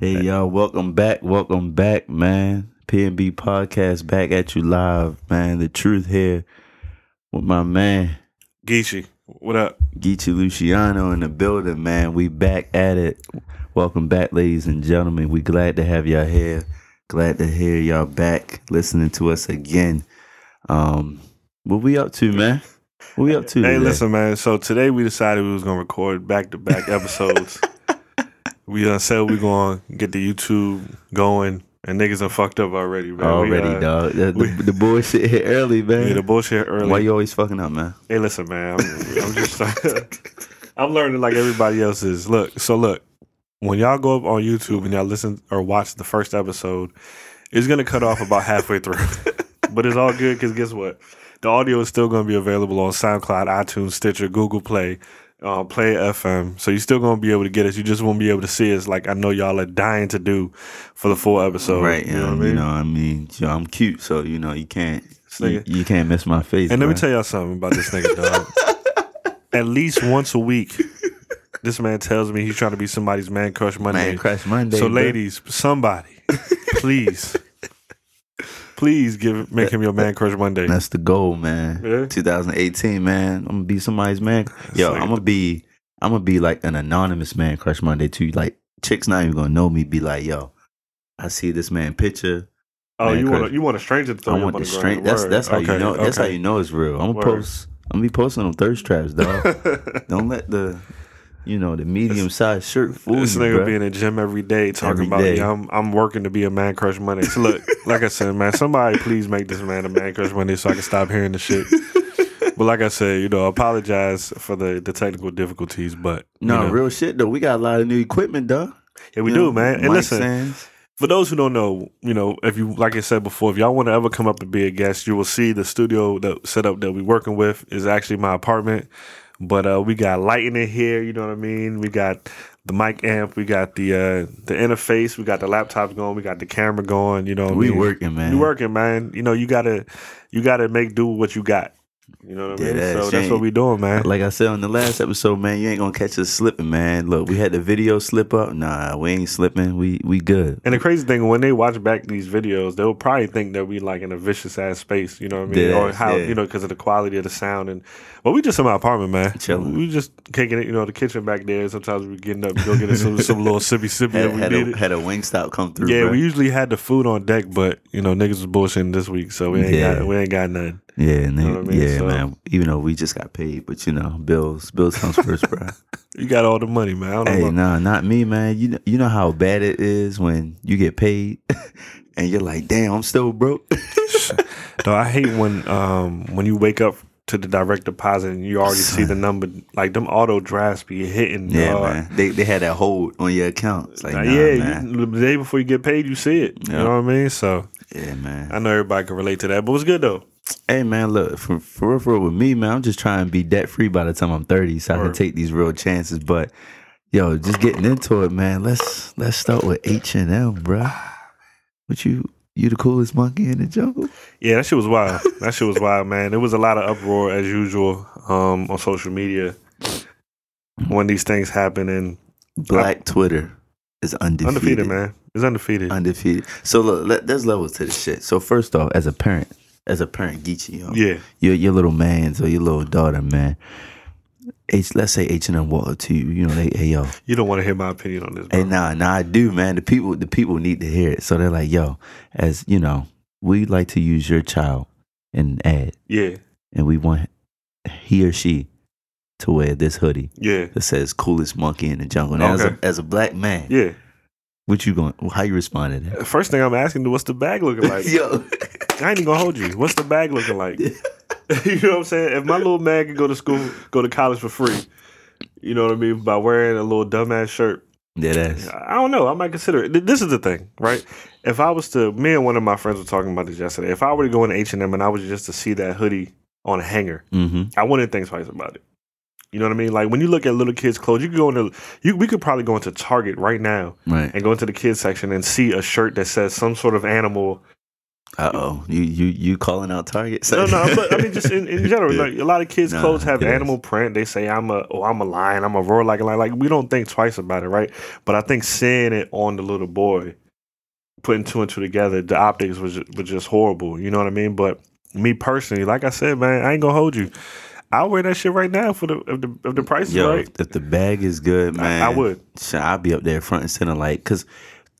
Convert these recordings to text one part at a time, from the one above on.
Hey y'all, welcome back, welcome back, man. PNB podcast back at you live, man. The truth here with my man Geechee, what up? Geechee Luciano in the building, man. We back at it. Welcome back, ladies and gentlemen. We glad to have y'all here. Glad to hear y'all back listening to us again. Um, what we up to, man? What we up to? Hey, today? listen, man. So today we decided we was gonna record back to back episodes. we done said we gonna get the YouTube going, and niggas are fucked up already, man. already, we, uh, dog. The, the, we- the bullshit hit early, man. Yeah, the bullshit early. Why you always fucking up, man? Hey, listen, man. I'm, I'm just, I'm learning like everybody else is. Look, so look, when y'all go up on YouTube and y'all listen or watch the first episode, it's gonna cut off about halfway through, but it's all good because guess what? The audio is still gonna be available on SoundCloud, iTunes, Stitcher, Google Play. Uh, Player FM, so you're still gonna be able to get us. You just won't be able to see us like I know y'all are dying to do for the full episode. right, You know what I mean? You know, what I mean, you know, I'm cute, so you know, you can't, you, you can't miss my face. And let me tell y'all something about this nigga, dog. At least once a week, this man tells me he's trying to be somebody's man crush Monday. man, Crash Monday. so, bro. ladies, somebody, please, please give make him your man crush Monday. that's the goal, man. Yeah. 2018, man. I'm gonna be somebody's man. Yo, like- I'm gonna be, I'm gonna be like an anonymous man crush Monday too. Like chicks not even gonna know me. Be like, yo, I see this man picture. oh, man you want you want a stranger to throw I want the ground. That's that's how Okay, you know. That's how you know it's real. I'm gonna Word. post. I'm gonna be posting on thirst traps, dog. Don't let the, you know, the medium sized shirt fool This you, nigga bro. be in the gym every day talking Every about day. yeah, I'm I'm working to be a man crush Monday. So look, like I said, man, somebody please make this man a man crush Monday so I can stop hearing the shit. But like I said, you know, I apologize for the the technical difficulties, but no, know, real shit though. We got a lot of new equipment, dog. yeah, we You do, know, man. And listen, stands. for those who don't know, you know, if you like I said before, if y'all want to ever come up and be a guest, you will see the studio that setup that we're working with is actually my apartment. But uh, we got lighting in here, you know what I mean? We got the mic amp, we got the uh, the interface, we got the laptops going, we got the camera going, you know I we mean? working, man. We working, man. You know, you gotta you gotta make do with what you got. You know what I mean? that so that's what we doing, man. Like I said on the last episode, man, you ain't gonna catch us slipping, man. Look, we had the video slip up. Nah, we ain't slipping. We we good. And the crazy thing, when they watch back these videos, they'll probably think that we like in a vicious ass space. You know what I mean? Dead or ass, how yeah. you know because of the quality of the sound and. well, we just in my apartment, man. Chilling. We just kicking it. You know, the kitchen back there. Sometimes we getting up, and go get us some, some little sippy sippy Had, we had, a, had a wing stop come through. Yeah, bro. we usually had the food on deck, but you know niggas was bullshitting this week, so we ain't Yeah. got we ain't got nothing. Yeah, nigga, know what I mean? yeah, So- man. Even though we just got paid, but you know, bills bills comes first, bro. You got all the money, man. I don't hey, know. nah, not me, man. You know, you know how bad it is when you get paid, and you're like, damn, I'm still broke. Though I hate when um when you wake up to the direct deposit and you already see the number like them auto drafts be hitting. yeah, dog. man. They they had that hold on your account. It's like, Nah, nah, yeah, you, the day before you get paid, you see it. Yeah. You know what I mean? So yeah, man. I know everybody can relate to that, but it's good though. Hey man, look for for real, for real with me, man. I'm just trying to be debt free by the time I'm 30, so I can take these real chances. But yo, just getting into it, man. Let's let's start with H and M, bro. What you you the coolest monkey in the jungle? Yeah, that shit was wild. that shit was wild, man. There was a lot of uproar as usual um, on social media when these things happen and Black Twitter is undefeated. undefeated, man. It's undefeated. Undefeated. So look, let, there's levels to this shit. So first off, as a parent, as a parent, Geechee, yo, yeah, your your little man's or your little daughter, man. H, let's say H and M up to you. You know, they hey yo, you don't want to hear my opinion on this, bro. Hey, nah, nah, I do, man. The people, the people need to hear it. So they're like, yo, as you know, we like to use your child in ad, yeah, and we want he or she to wear this hoodie yeah, that says "coolest monkey in the jungle." Now, as, a, as a black man, yeah. what you going? How you respond to that? First thing I'm asking, what's the bag looking like? yo, I ain't even gonna hold you. What's the bag looking like? you know what I'm saying? If my little man could go to school, go to college for free, you know what I mean, by wearing a little dumbass shirt, yeah, that's I don't know. I might consider it. This is the thing, right? If I was to, me and one of my friends were talking about this yesterday. If I were to go into H and M and I was just to see that hoodie on a hanger, mm-hmm. I wouldn't think twice about it. You know what I mean? Like when you look at little kids' clothes, you could go into, you, we could probably go into Target right now right. and go into the kids section and see a shirt that says some sort of animal Uh oh, you you you calling out targets? No, no, but I mean, just in, in general, Yeah. like a lot of kids' Nah, clothes have animal print. They say I'm a, oh, I'm a lion, I'm a roar like a lion. Like we don't think twice about it, right? But I think seeing it on the little boy, putting two and two together, the optics was ju- was just horrible. You know what I mean? But me personally, like I said, man, I ain't gonna hold you. I'll wear that shit right now for the if the if the price is Yo, right. if the bag is good, man, I would. I'll be up there front and center, like, cause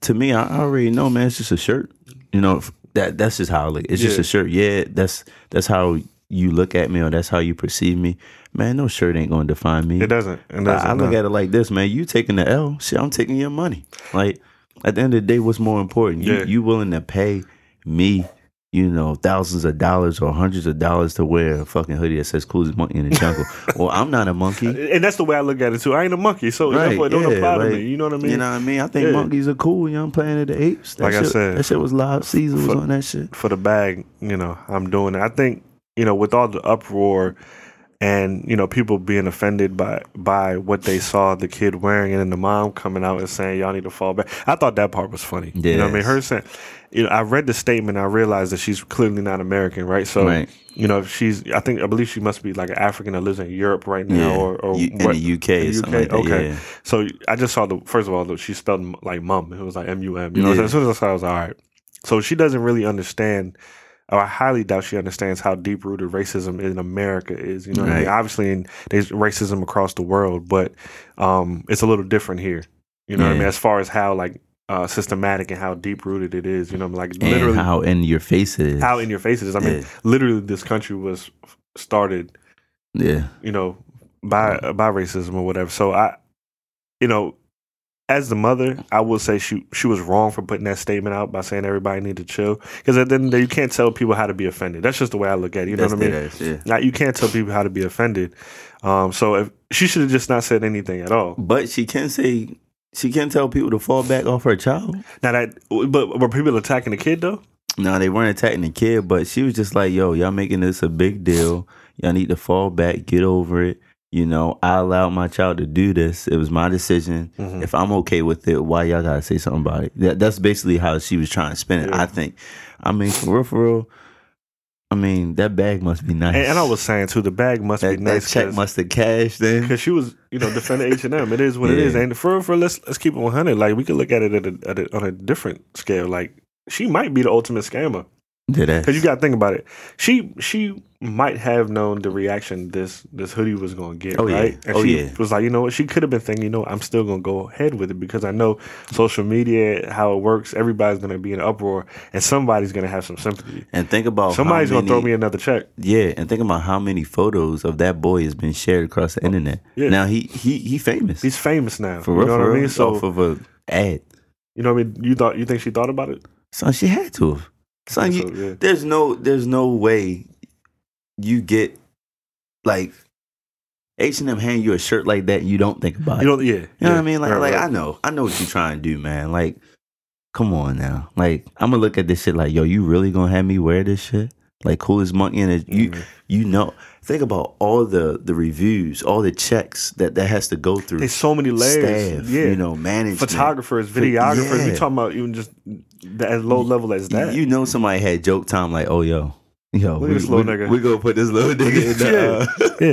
to me, I I already know, man. It's just a shirt. You know, that that's just how I look. It's just a shirt. Yeah, that's that's how you look at me, or that's how you perceive me. Man, no shirt ain't gonna define me. It doesn't. It I, doesn't. I look no. at it like this, man. You taking the L, shit. I'm taking your money. Like at the end of the day, what's more important? You Yeah. you willing to pay me, you know, thousands of dollars or hundreds of dollars to wear a fucking hoodie that says "Coolest Monkey in the Jungle"? well, I'm not a monkey. and that's the way I look at it too. I ain't a monkey, so Right, therefore it don't yeah, apply to like, me. You know what I mean? You know what I mean? I think Yeah. monkeys are cool. Young Planet of the Apes. That Like I said, that shit was live. Caesar was on that shit. for the bag, you know, I'm doing it. I think, you know, with all the uproar and, you know, people being offended by by what they saw the kid wearing and then the mom coming out and saying y'all need to fall back. I thought that part was funny. You know what I mean? Yes. Her saying you know, I read the statement, I realized that she's clearly not American, right? So Right. you know, she's I think I believe she must be like an African that lives in Europe right now Yeah, or, or U- in what- the UK in the UK? like that. Okay. Yeah. So I just saw the first of all, she spelled like mum. It was like M U M. You know, Yeah. as soon as I saw, it, I was like, all right. So she doesn't really understand, or I highly doubt she understands how deep rooted racism in America is. You know, what I mean? Obviously, in, there's racism across the world, but um, it's a little different here. You know what I mean? As far as how like uh, systematic and how deep rooted it is. You know, like And literally how in your face it is. how in your face it is. I mean, Yeah. literally, this country was started yeah. you know, by uh, by racism or whatever. So I, you know, as the mother, I will say she she was wrong for putting that statement out by saying everybody need to chill. Because at the end of the day, you can't tell people how to be offended. That's just the way I look at it. You know That's what I mean? yeah. Now you can't tell people how to be offended. Um, so if she should have just not said anything at all. But she can say she can't tell people to fall back off her child. Now that, but were people attacking the kid though? No, they weren't attacking the kid, but she was just like, "Yo, y'all making this a big deal. Y'all need to fall back, get over it. You know, I allowed my child to do this. It was my decision. Mhm. If I'm okay with it, why y'all gotta say something about it? That, that's basically how she was trying to spin it. Yeah. I think. I mean, for real, for real. I mean, that bag must be nice. And, and I was saying too, the bag must that, be nice. that check must have cashed then. because she was, you know, defending H and M. It is what it Yeah. is, and for for let's let's keep it one hundred. Like we could look at it at a, at a, on a different scale. Like she might be the ultimate scammer? Because you got to think about it. She she might have known the reaction this this hoodie was going to get. Oh, yeah. right? And Oh, she yeah. was like, you know what? She could have been thinking, you know, I'm still going to go ahead with it because I know social media how it works. Everybody's going to be in uproar, and somebody's going to have some sympathy. and think about Somebody's going to throw me another check. Yeah, and think about how many photos of that boy has been shared across the oh, internet. Yeah. Now he he he famous He's famous now. for you real. know for what I real, mean? So off of a ad. you know what I mean? You thought you think she thought about it? Son, she had to. have. Son, you, So, yeah. there's no there's no way you get like H and M hand you a shirt like that. and You don't think about You it. don't, yeah. You know what I mean? Like, right, like right. I know, I know what you're trying to do, man. Like, come on now. Like, I'm gonna look at this shit like, yo, you really gonna have me wear this shit? Like, coolest monkey in it. You, Mhm. you know, think about all the the reviews, all the checks that that has to go through. There's so many layers. Staff, yeah. you know, management, Photographers, videographers. We yeah. talking about even just as low level as that. You know, somebody had joke time like, oh, yo. Yo, Look we, this little we, nigga. we gonna put this little nigga in the Yeah.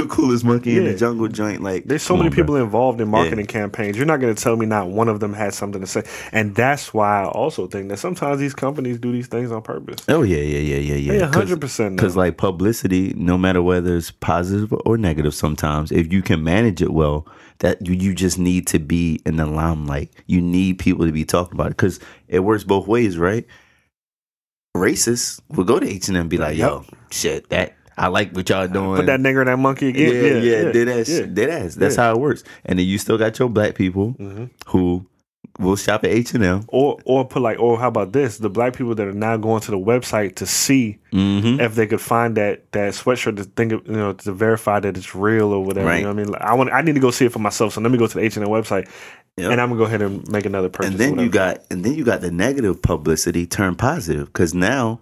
uh, coolest monkey in the jungle joint. Like, There's so many on, bro. people involved in marketing campaigns. You're not going to tell me not one of them had something to say. And that's why I also think that sometimes these companies do these things on purpose. Oh yeah, yeah, yeah, yeah, yeah. Yeah, hundred percent. Because like publicity, no matter whether it's positive or negative, sometimes if you can manage it well, that you, you just need to be in the limelight. You need people to be talking about it because it works both ways, right? Racists will go to H and M and be like, "Yo, shit, that I like what y'all doing." Put that nigger in that monkey yeah, again. yeah, Yeah, yeah, dead ass, yeah. dead ass. That's Yeah. how it works. And then you still got your black people Mhm. who will shop at H and M. Or, or put like, or how about this? The black people that are now going to the website to see Mm-hmm. if they could find that that sweatshirt to think of, you know to verify that it's real or whatever. Right. You know what I mean? Like, I want I need to go see it for myself. So let me go to the H and M website Yep. and I'm gonna go ahead and make another purchase. and then you got and then you got the negative publicity turn positive because now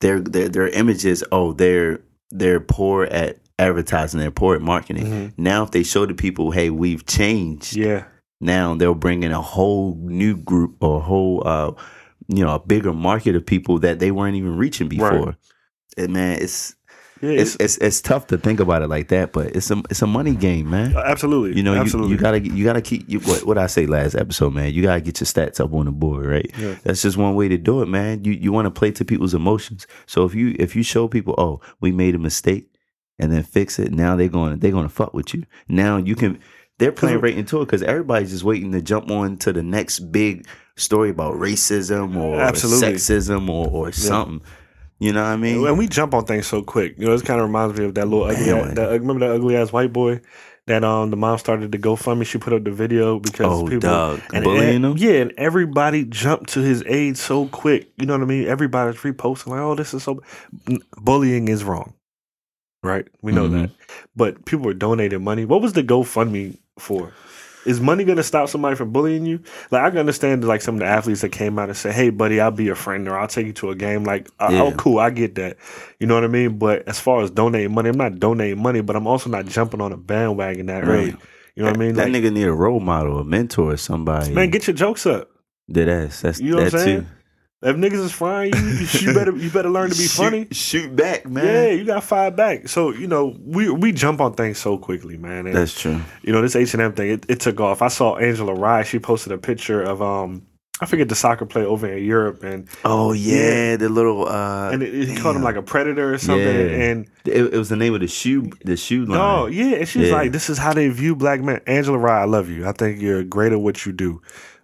their their their images oh they're they're poor at advertising they're poor at marketing Mhm. now if they show the people hey we've changed yeah. Now they'll bring in a whole new group or a whole uh you know a bigger market of people that they weren't even reaching before. And man, it's Yeah, it's, it's, it's it's tough to think about it like that, but it's a it's a money game, man. absolutely. You know, you, you gotta you gotta keep you, what what I say last episode, man. You gotta get your stats up on the board, right? Yeah. That's just one way to do it, man. You you want to play to people's emotions. So if you if you show people, oh, we made a mistake, and then fix it, now they're going they're going to fuck with you. Now you can they're playing right into it because everybody's just waiting to jump on to the next big story about racism or Absolutely. sexism or or something. You know what I mean? And we jump on things so quick. You know, this kind of reminds me of that little ugly. Ass, that, remember that ugly ass white boy that um the mom started to GoFundMe. She put up the video because Oh, people dog. and Bullying him? Yeah, and everybody jumped to his aid so quick. You know what I mean? Everybody's reposting like, "Oh, this is so." Bullying is wrong, right? We know Mhm. that. But people were donating money. What was the GoFundMe for? Is money to stop somebody from bullying you? Like I can understand like some of the athletes that came out and say, "Hey, buddy, I'll be your friend, or I'll take you to a game." Like, uh, Yeah. oh, cool, I get that. You know what I mean? But as far as donating money, I'm not donating money, but I'm also not jumping on a bandwagon that Right. You know what I mean? that Like, nigga need a role model, a mentor, somebody. man, get your jokes up. Dead ass. That's You know what that I'm saying? too. If niggas is frying you, you, better you better learn to be Shoot- funny. Shoot back, man. Yeah, you got five back. So you know we we jump on things so quickly, man. And, That's true. you know this H and M thing, it, it took off. I saw Angela Rye. She posted a picture of um I forget the soccer player over in Europe, and Oh yeah, Yeah. the little uh and it, he called him like a predator or something. Yeah. And it, it was the name of the shoe the shoe line. no, yeah, and she's Yeah. like, "This is how they view black men." Angela Rye, I love you. I think you're great at what you do,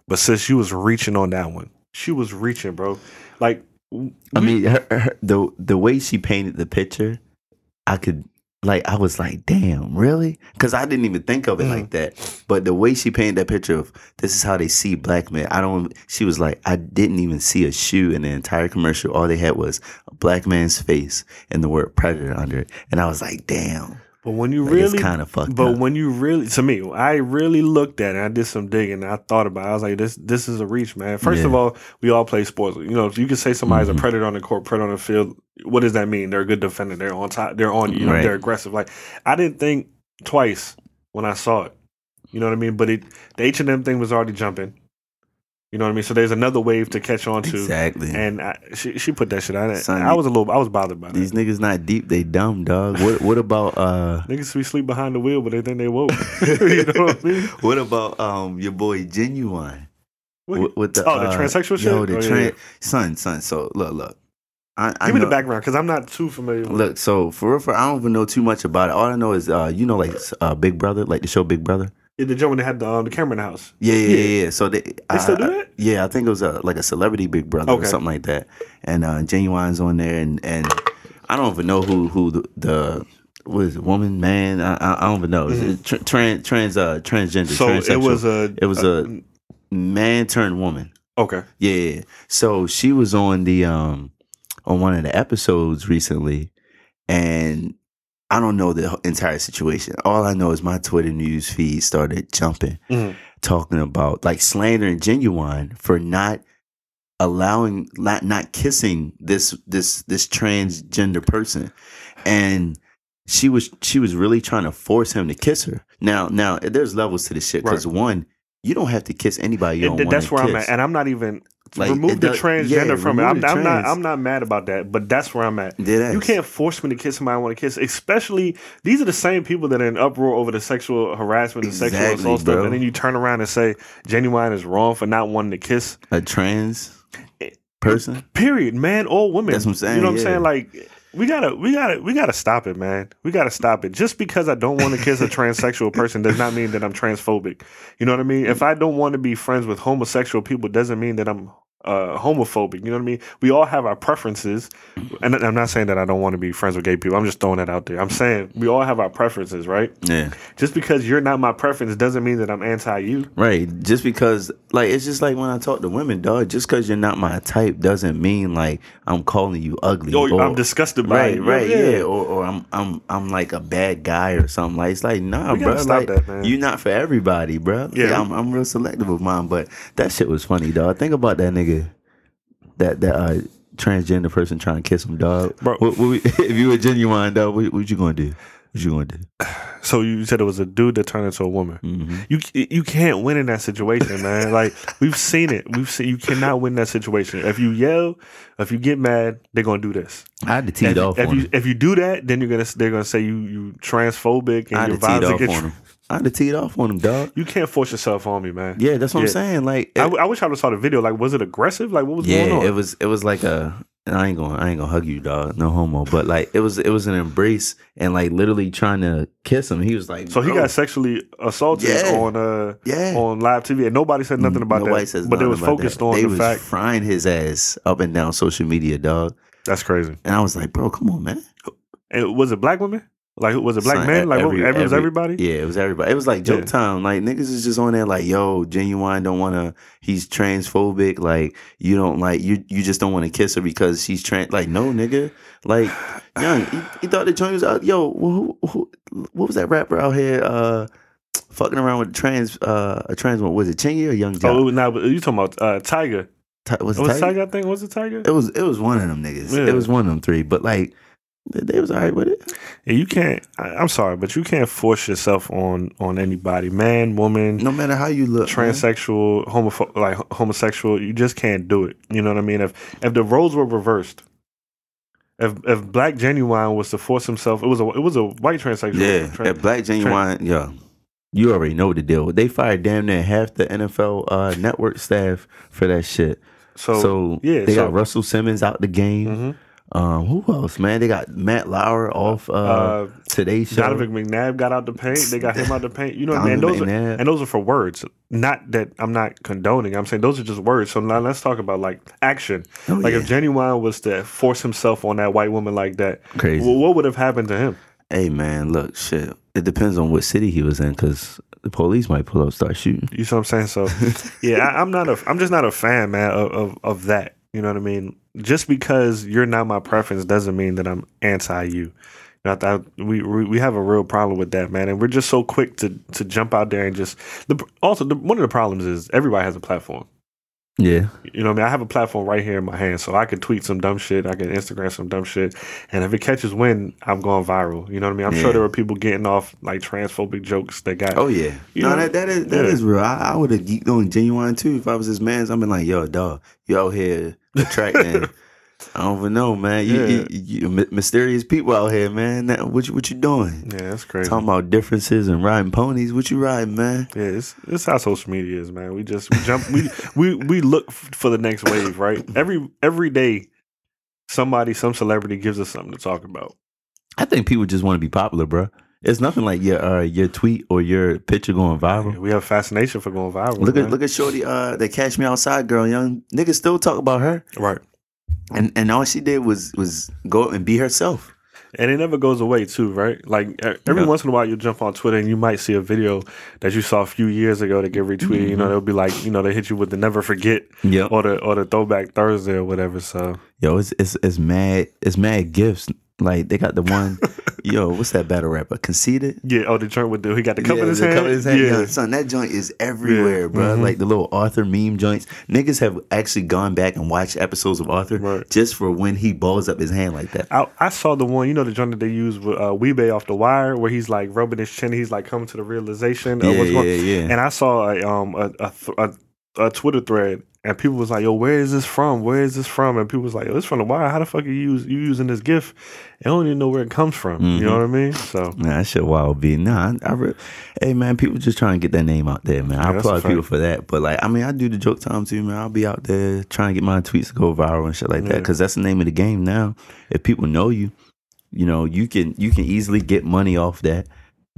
but sis, you was reaching on that one. She was reaching, bro. Like, I mean, her, her, the the way she painted the picture, I could like I was like, damn, really? Because I didn't even think of it Mhm. like that. But the way she painted that picture of this is how they see black men. I don't. She was like, I didn't even see a shoe in the entire commercial. All they had was a black man's face and the word predator under it. And I was like, damn, but when you like, really it's kind of fucked But up. when you really, to me, I really looked at it. I did some digging. And I thought about. it. I was like, this, this is a reach, man. First of all, we all play sports. You know, if you can say somebody's Mhm. a predator on the court, predator on the field. What does that mean? They're a good defender. They're on top. They're on. You know, Right. they're aggressive. Like I didn't think twice when I saw it. You know what I mean? But it, the H and M thing was already jumping. You know what I mean? So there's another wave to catch on to. exactly. And I, she she put that shit out. Son, I was a little. I was bothered by that. These niggas not deep, they dumb, dog. What what about uh Niggas we sleep behind the wheel, but they think they woke. you know what I mean? what about um your boy Ginuwine? What- With, with the oh, the uh, transsexual shit. Yo, the Oh, yeah, tran- yeah. son, son. So look, look. I, I Give me know, the background because I'm not too familiar. with Look, so for real, for I don't even know too much about it. All I know is, uh, you know, like uh, Big Brother, like the show Big Brother. The gentleman they had the um, the camera in the house. Yeah, yeah, Yeah. yeah. So they, They still do that? Yeah, I think it was a, like a celebrity Big Brother or something like that. And uh, Ginuwine's on there, and and I don't even know who who the, the it, woman, man? I, I I don't even know. Is it tr- trans trans uh transgender. Mm-hmm. So it transsexual. was a. It was a- man turned woman. okay. Yeah, yeah. yeah. So she was on the um on one of the episodes recently, and I don't know the entire situation. All I know is my Twitter news feed started jumping, Mhm. talking about like slandering Ginuwine for not allowing not not kissing this this this transgender person, and she was she was really trying to force him to kiss her. Now now there's levels to this shit because one. You don't have to kiss anybody you It- don't want that's where kiss. I'm at, and I'm not even Like, remove it the does- transgender yeah, from it. I'm, I'm not. I'm not mad about that, but that's where I'm at. You can't force me to kiss somebody I want to kiss, especially these are the same people that are in uproar over the sexual harassment and sexual Exactly, assault stuff, and then you turn around and say Ginuwine is wrong for not wanting to kiss. a trans eh, person. Period, man or woman. That's what I'm saying, You know what I'm saying? Like we gotta, we gotta, we gotta stop it, man. We gotta stop it. Just because I don't want to kiss a transsexual person does not mean that I'm transphobic. You know what I mean? If I don't want to be friends with homosexual people, doesn't mean that I'm uh, homophobic. You know what I mean? We all have our preferences, and I'm not saying that I don't want to be friends with gay people. I'm just throwing that out there. I'm saying we all have our preferences, right? Yeah, Just because you're not my preference doesn't mean that I'm anti you. right. Just because, like, it's just like when I talk to women, dog. Just because you're not my type doesn't mean like I'm calling you ugly. Or, or- I'm disgusted by Right, it. right, yeah, Or, or I'm, I'm, I'm like a bad guy or something. Like it's like, nah, bro. stop Like that, man. you're not for everybody, bro. Yeah. Yeah, I'm, I'm real selective with mine. But that shit was funny, dog. Think about that nigga, that that uh, transgender person trying to kiss him, dog. Bro. What, what, we- if you were Ginuwine, dog, what, what you gonna do? Gonna do? So you said it was a dude that turned into a woman. Mm-hmm. You you can't win in that situation, man. like we've seen it. We've seen you cannot win that situation. If you yell, if you get mad, they're gonna do this. I had to tee If, off if on you him. if you do that, then you're gonna they're gonna say you you transphobic I and had your vibes off against. on him. I had to tee it off on him, dog. You can't force yourself on me, man. Yeah, that's what Yeah. I'm saying. Like, I, it- w- I wish I would have saw the video. Like, was it aggressive? Like, what was yeah, going on? it was. It was like a. and I ain't gonna. I ain't gonna hug you, dog. No homo. But like, it was. It was an embrace and like literally trying to kiss him. He was like, so he got sexually assaulted Yeah. on uh yeah. on live TV, and nobody said nothing about Nobody that. says but it nothing was about focused that. on they the was fact frying his ass up and down social media, dog. that's crazy. And I was like, bro, come on, man. And was it black women? Like, was it black Son, men? Like, every- what, every, was everybody? Yeah, it was everybody. It was like joke Yeah. time. Like niggas is just on there like, yo, Ginuwine don't wanna he's transphobic. Like you don't like you you just don't want to kiss her because she's trans like no nigga. Like young, he, he thought the joint was out. Yo, who, who, what was that rapper out here uh fucking around with a trans uh a trans one? Was it Chingy or Yung Joc? Oh, now nah, you talking about uh, Tyga? Ti- was it Was Tyga? Tyga? I think was it Tyga? It was it was one of them niggas. Yeah. It was one of them three. But like they, they was alright with it. Yeah, you can't. I, I'm sorry, but you can't force yourself on on anybody, man, woman, No matter how you look, transsexual, homopho- like homosexual. You just can't do it. You know what I mean? If if the roles were reversed, if if Black Ginuwine was to force himself, it was a it was a white transsexual. Yeah, tran- that black Ginuwine. Yeah, you already know the deal. They fired damn near half the NFL uh, network staff for that shit. so, So, yeah, they so- got Russell Simmons out the game. mhm. Um, who else, man? They got Matt Lauer off uh, Uh, today's show. Donovan McNabb got out the paint. They got him out the paint. You know, man, I mean? Those are, and those are for words. Not that I'm not condoning. I'm saying those are just words. So now let's talk about like action. Oh, like yeah. if Ginuwine was to force himself on that white woman like that, Crazy. well, what would have happened to him? hey, man, look, shit. It depends on what city he was in, because the police might pull up, start shooting. You see what I'm saying? So yeah, I, I'm not a. I'm just not a fan, man, of, of of that. You know what I mean? Just because you're not my preference doesn't mean that I'm anti you. You know, I thought we, we have a real problem with that, man, and we're just so quick to to jump out there and just. The, also, the, one of the problems is everybody has a platform. Yeah, You know what I mean? I have a platform right here in my hand, so I can tweet some dumb shit. I can Instagram some dumb shit, and if it catches wind, I'm going viral. You know what I mean? I'm Yeah. sure there were people getting off like transphobic jokes that got. Oh yeah, You no, know? that that is that Yeah. is real. I, I would have geeked on Ginuwine too if I was his man. I've been like, yo, dog, you out here attracting. I don't even know, man. You, Yeah. you, you mysterious people out here, man. What you what you doing? Yeah, that's crazy. Talking about differences and riding ponies. What you riding, man? Yeah, it's, it's how social media is, man. We just we jump, we we we look for the next wave, right? Every every day, somebody, some celebrity gives us something to talk about. I think people just want to be popular, bro. It's nothing like your uh, your tweet or your picture going viral. We have fascination for going viral. Look at man. look at Shorty, uh, that Cash Me Outside girl. Young niggas still talk about her, right, and and all she did was was go and be herself. and it never goes away, too, right? Like every Yeah. once in a while, you jump on Twitter and you might see a video that you saw a few years ago that get retweeted. You know, they'll be like, you know, they hit you with the never forget Yeah, or the or the throwback Thursday or whatever. So Yo, it's it's it's mad it's mad gifts. Like they got the one, yo, what's that battle rapper? Conceited. yeah, oh, the joint with the he got the cup Yeah, in his the hand. cup in his hand. Yeah, Yo, son, that joint is everywhere, Yeah, bro. mhm. Like the little Arthur meme joints. Niggas have actually gone back and watched episodes of Arthur Right. just for when he balls up his hand like that. I, I saw the one, you know, the joint that they use with uh, Wee-Bey off the wire, where he's like rubbing his chin, he's like coming to the realization Yeah, of what's yeah, going. yeah. And I saw a um a a, th- a a Twitter thread, and people was like, "Yo, where is this from? Where is this from?" And people was like, "Yo, it's from the wire. How the fuck are you use you using this gift? I don't even know where it comes from. You know mm-hmm. what I mean? So Nah, that shit wild be. Nah, I, I re- hey man, people just trying to get their name out there, man. I Yeah, a applaud people for that. But like, I mean, I do the joke time too, man. I'll be out there trying to get my tweets to go viral and shit like that because that's the name of the game now. If people know you, you know, you can you can easily get money off that.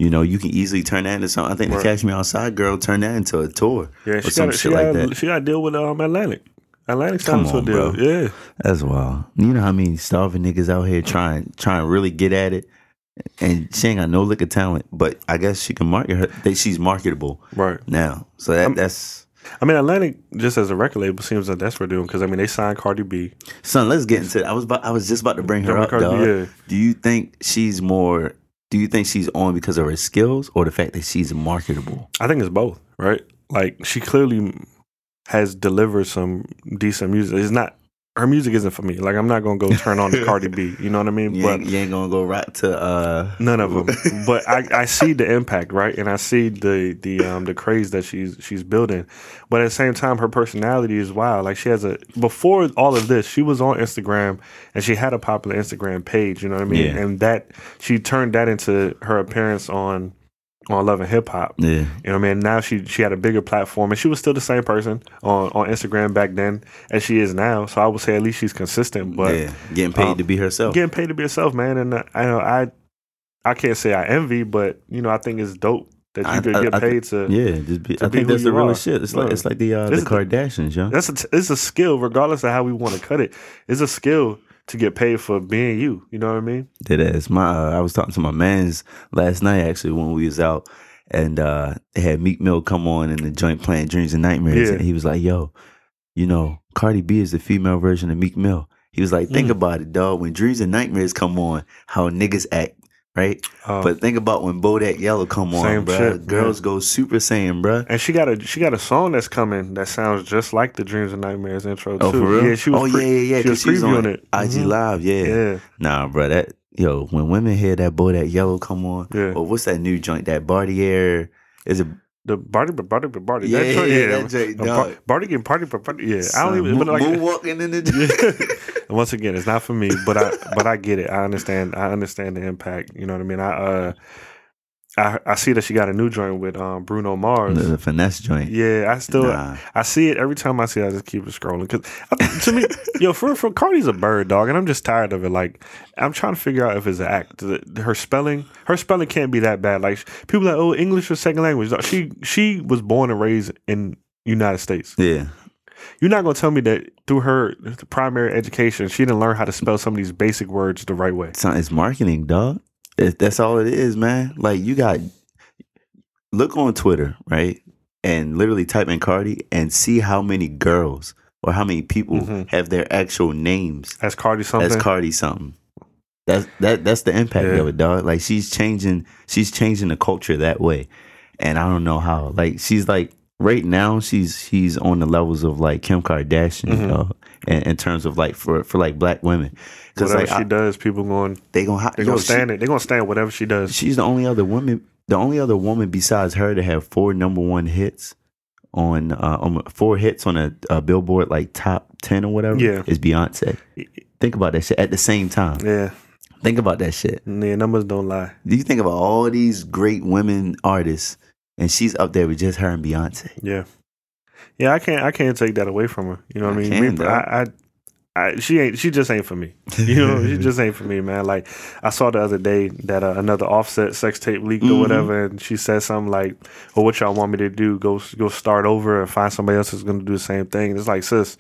You know, you can easily turn that into something. I think Right. the Cash Me Outside girl turned that into a tour yeah, or she some got she shit like got that. she got to deal with um Atlantic. Atlantic Come on, deal. bro. Yeah, That's wild. You know how many starving niggas out here trying trying really get at it, and she ain't got no lick of talent. But I guess she can market her. That she's marketable right. now. So that that's I mean, Atlantic just as a record label seems like that's what they're doing because I mean they signed Cardi B. son. Let's get into. It. I was about, I was just about to bring her up, Cardi dog. yeah. Do you think she's more? Do you think she's on because of her skills or the fact that she's marketable? I think it's both, right? Like she clearly has delivered some decent music. It's not her music isn't for me. Like I'm not gonna go turn on the Cardi B. You know what I mean? You, but ain't, you ain't gonna go right to uh none of them. but I, I see the impact, right? And I see the the um the craze that she's she's building. But at the same time, her personality is wild. Like she has a before all of this, she was on Instagram and she had a popular Instagram page. You know what I mean? Yeah. And that she turned that into her appearance on on Love and Hip Hop. yeah. You know what I mean? Now she she had a bigger platform and she was still the same person on, on Instagram back then as she is now. So I would say at least she's consistent. But yeah, getting paid um, to be herself. getting paid to be herself, man. And uh, I know I I can't say I envy, but you know I think it's dope that you I- could I- get I paid to. yeah, just be, I be think that's the real shit. It's like it's like the uh, the this is the- Kardashians, yo. That's a t- it's a skill, regardless of how we want to cut it. It's a skill to get paid for being you. You know what I mean? That ass. My uh, I was talking to my man's last night actually when we was out, and uh they had Meek Mill come on in the joint playing Dreams and Nightmares, Yeah. and he was like, "Yo, you know, Cardi B is the female version of Meek Mill." He was like, "Think Mm. about it, dog. When Dreams and Nightmares come on, how niggas act." Right, Um, but think about when Bodak Yellow come on, Same bruh. shit, Girls go super saiyan, bruh. and she got a she got a song that's coming that sounds just like the Dreams and Nightmares intro too. Oh, for real? Yeah, she was. oh pre- yeah, yeah, yeah. she was she was on it. IG Mhm. Live. Yeah. Yeah, Nah, bro. That yo, when women hear that that yellow come on, yeah. or what's that new joint? That Bartier is it? The Barty, but Barty, but Barty. Yeah, yeah, that dog. Bar- Barty getting party, but Barty. Yeah, I don't even. Moon- like, moonwalking in the. and once again, it's not for me, but I but I get it. I understand. I understand the impact. You know what I mean? I uh, I I see that she got a new joint with um Bruno Mars. the, the finesse joint. Yeah, I still Nah. I see it every time I see it. I just keep scrolling because to me, yo, for for Cardi's a bird dog, and I'm just tired of it. Like I'm trying to figure out if it's an act. Her spelling, her spelling can't be that bad. Like people are like, oh, English is second language. She she was born and raised in United States. Yeah, You're not gonna tell me that through her primary education, she didn't learn how to spell some of these basic words the right way. it's, not, it's marketing, dog. It, that's all it is, man. Like you got look on Twitter, right, and literally type in Cardi and see how many girls or how many people Mhm. have their actual names As Cardi something. as Cardi something. That's that that's the impact Yeah. of it, dog. Like she's changing she's changing the culture that way. And I don't know how. Like she's like right now she's she's on the levels of like Kim Kardashian, Mhm. dog. In, in terms of like for for like black women. Whatever like she I, does, people going they going to they're gonna stand it. They're gonna stand whatever she does. She's the only other woman the only other woman besides her to have four number 1 hits on uh on four hits on a, a Billboard like top 10 or whatever Yeah. is Beyonce. Think about that shit at the same time. Yeah, Think about that shit. yeah, numbers don't lie. Do you think about all these great women artists, and she's up there with just her and Beyonce? Yeah, yeah. I can't. I can't take that away from her. You know what I mean? can, I, I, I, she ain't. She just ain't for me. You know, she just ain't for me, man. Like I saw the other day that uh, another Offset sex tape leaked or Mhm. whatever, and she said something like, "Well, what y'all want me to do? Go, go start over and find somebody else who's gonna do the same thing." And it's like, sis,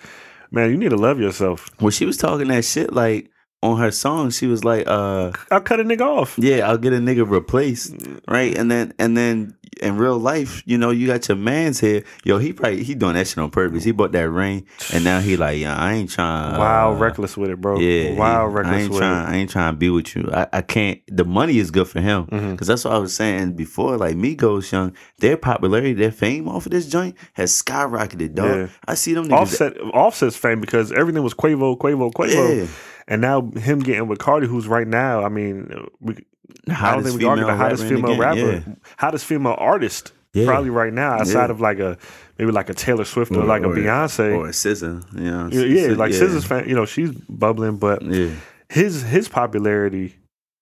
man, you need to love yourself. Well, she was talking that shit like on her song. She was like, "Uh, I'll cut a nigga off. yeah, I'll get a nigga replaced, right?" And then and then in real life, you know, you got your man's here. Yo, he probably he doing that shit on purpose. He bought that ring, and now he like, yeah, I ain't trying. Uh, wild, reckless with it, bro. Yeah, wild, yeah. reckless I ain't with trying. I ain't trying to be with you. I, I can't. The money is good for him mm-hmm. it. Because that's what I was saying before. Like me, Migos, young, their popularity, their fame off of this joint has skyrocketed, dog. Yeah. I see them niggas. Offset, Offset's fame because everything was Quavo, Quavo, Quavo. yeah, And now him getting with Cardi, who's right now, I mean, we, the I don't hottest think we can argue the hottest rapper female game. rapper, hottest female artist, Yeah. probably right now, outside Yeah. of like a maybe like a Taylor Swift or, Or- like a or- Beyonce. or a scissor, you know. yeah, yeah, like yeah. Scissors fan, you know, she's bubbling, but Yeah, his his popularity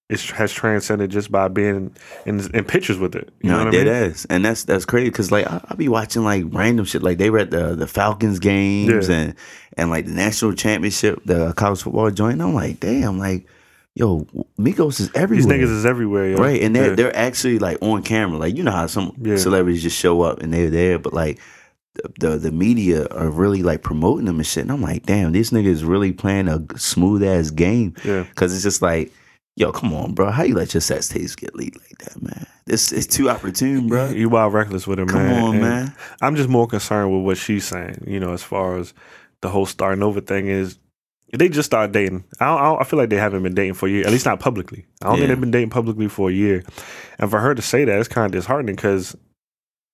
is has transcended just by being in in pictures with it. You know no, what I mean? ass, and that's that's crazy because like I, will be watching like random shit. Like they were at the the Falcons games Yeah. and and like the national championship, the college football joint. I'm like, damn, like yo, Migos is everywhere. These niggas is everywhere, yo. right and they're Yeah. they're actually like on camera like you know how some Yeah. celebrities just show up and they're there but like the, the the media are really like promoting them and shit and i'm like damn these niggas really playing a smooth ass game yeah. because it's just like yo come on bro how you let your sex tapes get leaked like that man this is too opportune bro You wild reckless with it, come man. Come on And man I'm just more concerned with what she's saying. You know, as far as the whole starting over thing is, they just started dating. I don't, I, I feel like they haven't been dating for a year, at least not publicly. I don't Yeah. think they've been dating publicly for a year. And for her to say that, it's kind of disheartening because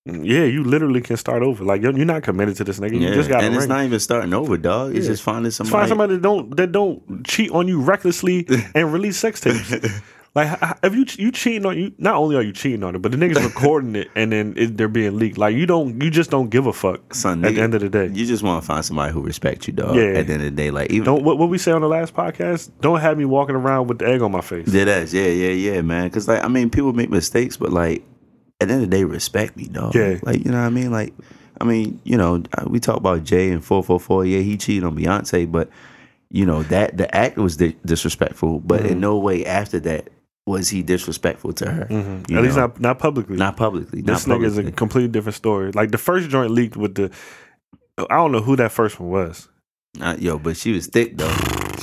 mm, Yeah, you literally can start over. Like you're, you're not committed to this nigga. You Yeah, just got and it's ring. not even starting over, dog. It's Yeah. just finding Just somebody. find somebody that don't that don't cheat on you recklessly and release sex tapes. Like if you you cheating on you, not only are you cheating on it, but the niggas recording it and then it, they're being leaked. Like you don't, you just don't give a fuck. Son, at nigga, the end of the day, You just want to find somebody who respects you, dog. Yeah. At the end of the day, like even don't what, what we say on the last podcast. Don't have me walking around with the egg on my face. Dead ass, yeah, yeah, yeah, man. Because like, I mean, people make mistakes, but like, at the end of the day, respect me, dog. Yeah. Like, you know what I mean? Like, I mean, you know, we talk about Jay and four four four. Yeah, he cheated on Beyonce, but you know that the act was di- disrespectful. But Mm-hmm. in no way after that was he disrespectful to her. Mhm. You At least not not publicly. Not publicly. this not nigga is a completely different story. Like the first joint leaked with the, I don't know who that first one was. Not- yo, but she was thick though.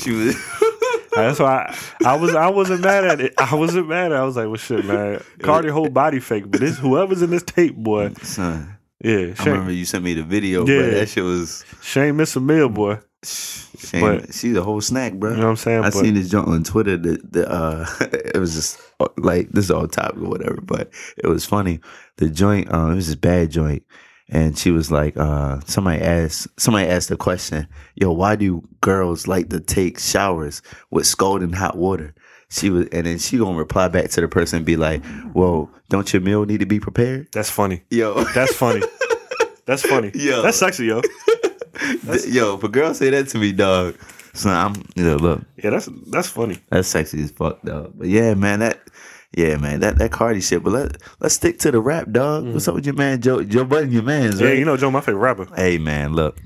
She was. That's why I, I was I wasn't mad at it. I wasn't mad. At it. I was like, well, shit, man. Cardi whole body fake, but this whoever's in this tape, boy, Son, yeah, I remember you sent me the video, Yeah. but that shit was. Shane miss a meal, boy. Shame. But- she's a whole snack, bro. You know what I'm saying? I But seen this joint on Twitter that the uh it was just uh, like this is all topic or whatever, but it was funny. The joint, um, it was this bad joint, and she was like, uh, somebody asked somebody asked the question, "Yo, why do girls like to take showers with scalding hot water?" She was, and then she gonna reply back to the person and be like, "Well, don't your meal need to be prepared?" that's funny. Yo, That's funny. That's funny. Yo. That's sexy, yo. Yo, if a girl say that to me, dog, so I'm, you know, look, Yeah, that's that's funny. That's sexy as fuck, dog. But yeah, man, that yeah, man, that that Cardi shit. But let let's stick to the rap, dog. What's up with your man Joe Joe Budden, your man's Yeah, you know Joe, my favorite rapper. hey man, look,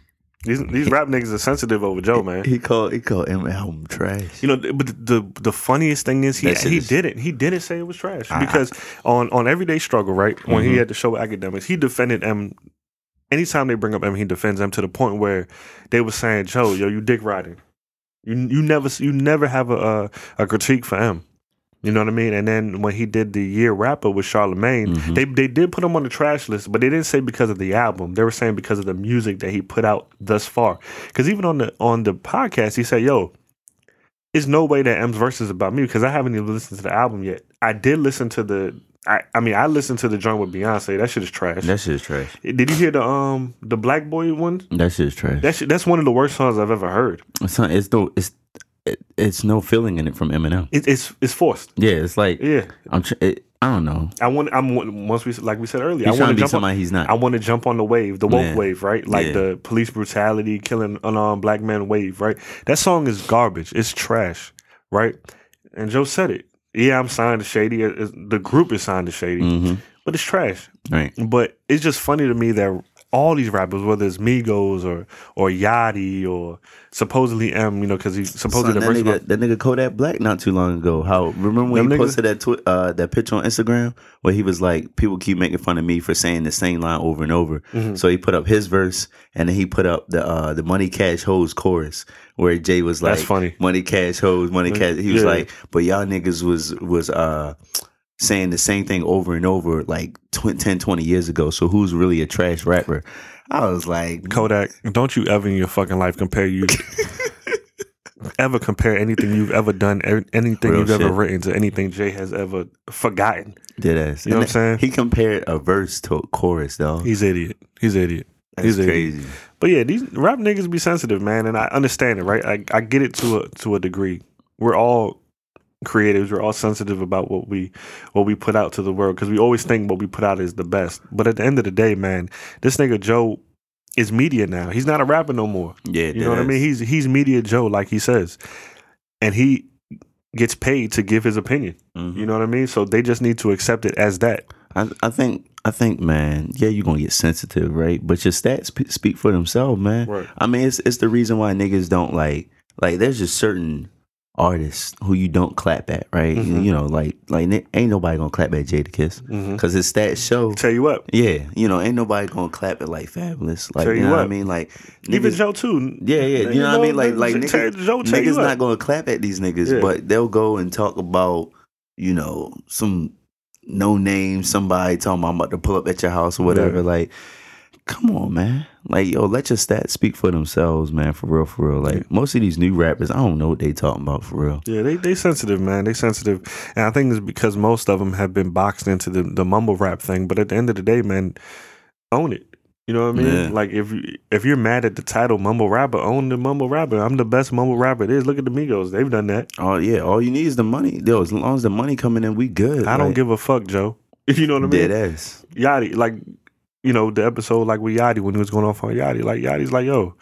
These these rap niggas are sensitive over Joe, man. he called he called Em album trash. You know, but the the funniest thing is he he is- didn't he didn't say it was trash I- because on on Everyday Struggle, right when Mm-hmm. he had the show academics, he defended Em. Anytime they bring up Em, he defends Em to the point where they were saying, "Joe, yo, you dick riding. You you never you never have a a, a critique for Em." You know what I mean? And then when he did the year rapper with Charlemagne, Mm-hmm. they they did put him on the trash list, but they didn't say because of the album. They were saying because of the music that he put out thus far. Because even on the on the podcast, he said, "Yo, it's no way that Em's verse is about me because I haven't even listened to the album yet. I did listen to the. I, I mean, I listened to the joint with Beyonce. That shit is trash. That shit is trash. Did you hear the um the Black Boy one? That shit is trash. That shit, that's one of the worst songs I've ever heard. it's, not, it's no it's it, it's no feeling in it from Eminem. It, it's it's forced. Yeah, it's like Yeah, I'm tr- it, I don't know. I want. I'm once we like we said earlier. He's I want to be jump on. somebody he's not. I want to jump on the wave, the woke Yeah. wave, right? Like Yeah. the police brutality, killing unarmed black men wave, right? That song is garbage. It's trash, right? And Joe said it. Yeah, I'm signed to Shady. The group is signed to Shady, hmm but it's trash. Right. But it's just funny to me that all these rappers, whether it's Migos or or Yachty or supposedly Em, you know, because he's supposedly Son, the that nigga, that nigga Kodak Black not too long ago. How remember when he niggas- posted that twi- uh, that picture on Instagram where he was like, people keep making fun of me for saying the same line over and over. Mm-hmm. So he put up his verse and then he put up the uh, the Money Cash Hoes chorus where Jay was like, That's funny. Money Cash Hoes, Money Cash. He was Yeah. like, but y'all niggas was was uh saying the same thing over and over like tw- 10, 20 years ago. So who's really a trash rapper? I was like, Kodak, don't you ever in your fucking life compare you ever compare anything you've ever done, er- anything Real you've ever written to anything Jay has ever forgotten. dead ass. You know what I'm saying? He compared a verse to a chorus, though. He's idiot. He's idiot. That's He's idiot. crazy. But yeah, these rap niggas be sensitive, man, and I understand it, right? I, I get it to a to a degree. We're all creatives. We're all sensitive about what we what we put out to the world because we always think what we put out is the best. But at the end of the day, man, this nigga Joe is media now. He's not a rapper no more. Yeah, You know what I mean? He's he's media Joe, like he says, and he gets paid to give his opinion. Mhm. You know what I mean? So they just need to accept it as that. I, I think, I think, man. Yeah, you're gonna get sensitive, right? But your stats p- speak for themselves, man. Right. I mean, it's it's the reason why niggas don't like like. There's just certain artists who you don't clap at, right? Mhm. You know, like like ain't nobody gonna clap at Jadakiss because his stats show. Tell you what, Yeah, you know, ain't nobody gonna clap at like Fabolous. Like Tell you you know what I mean? Like even niggas- Joe too. Yeah, yeah. You know what I mean? Like, like niggas, Joe you niggas not gonna clap at these niggas, Yeah. but they'll go and talk about, you know, some no name somebody talking about I'm about to pull up at your house or whatever. Yeah. Like, come on, man. Like, yo, let your stats speak for themselves, man. For real, for real. Like most of these new rappers, I don't know what they talking about for real. Yeah, they they sensitive, man. They sensitive, and I think it's because most of them have been boxed into the the mumble rap thing. But at the end of the day, man, own it. You know what I mean? Yeah. Like if you, if you're mad at the title mumble rapper, own the mumble rapper. I'm the best mumble rapper it is. Look at the Migos; they've done that. Oh yeah, all you need is the money. Yo, as long as the money coming in, we good. I don't give a fuck, Joe. If You know what I mean? dead ass. Yachty, like you know the episode like with Yachty when he was going off on Yachty. Like Yachty's like, yo,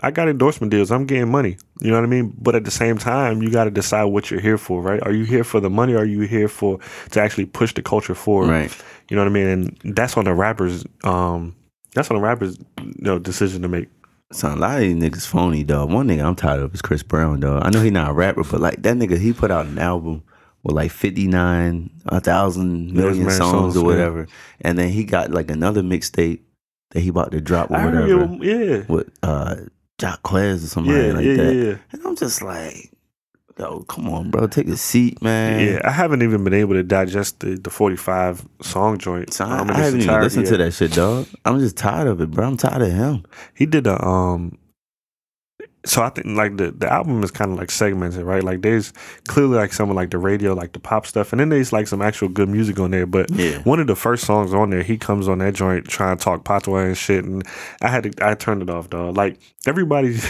I got endorsement deals. I'm getting money. You know what I mean? But at the same time, you got to decide what you're here for, right? Are you here for the money? Or are you here for to actually push the culture forward? Right. You know what I mean? And that's on the rappers. Um, that's on the rappers, you know, decision to make. Son, a lot of these niggas phony, dog. One nigga I'm tired of is Chris Brown, dog. I know he not a rapper, but like that nigga, he put out an album with like 59, a thousand million man, songs, songs, or whatever. And then he got like another mixtape that he about to drop or I whatever it, yeah, with uh Jock Quez or somebody yeah, like yeah, that. yeah, And I'm just like, yo, come on, bro. Take a seat, man. yeah. I haven't even been able to digest the, the 45 song joint. So I, um, I haven't even listened yet. to that shit, dog. I'm just tired of it, bro. I'm tired of him. he did a um so I think like the the album is kind of like segmented, right? Like there's clearly like some of like the radio, like the pop stuff, and then there's like some actual good music on there. But Yeah. one of the first songs on there, he comes on that joint trying to talk patois and shit, and I had to I turned it off, dog. Like everybody.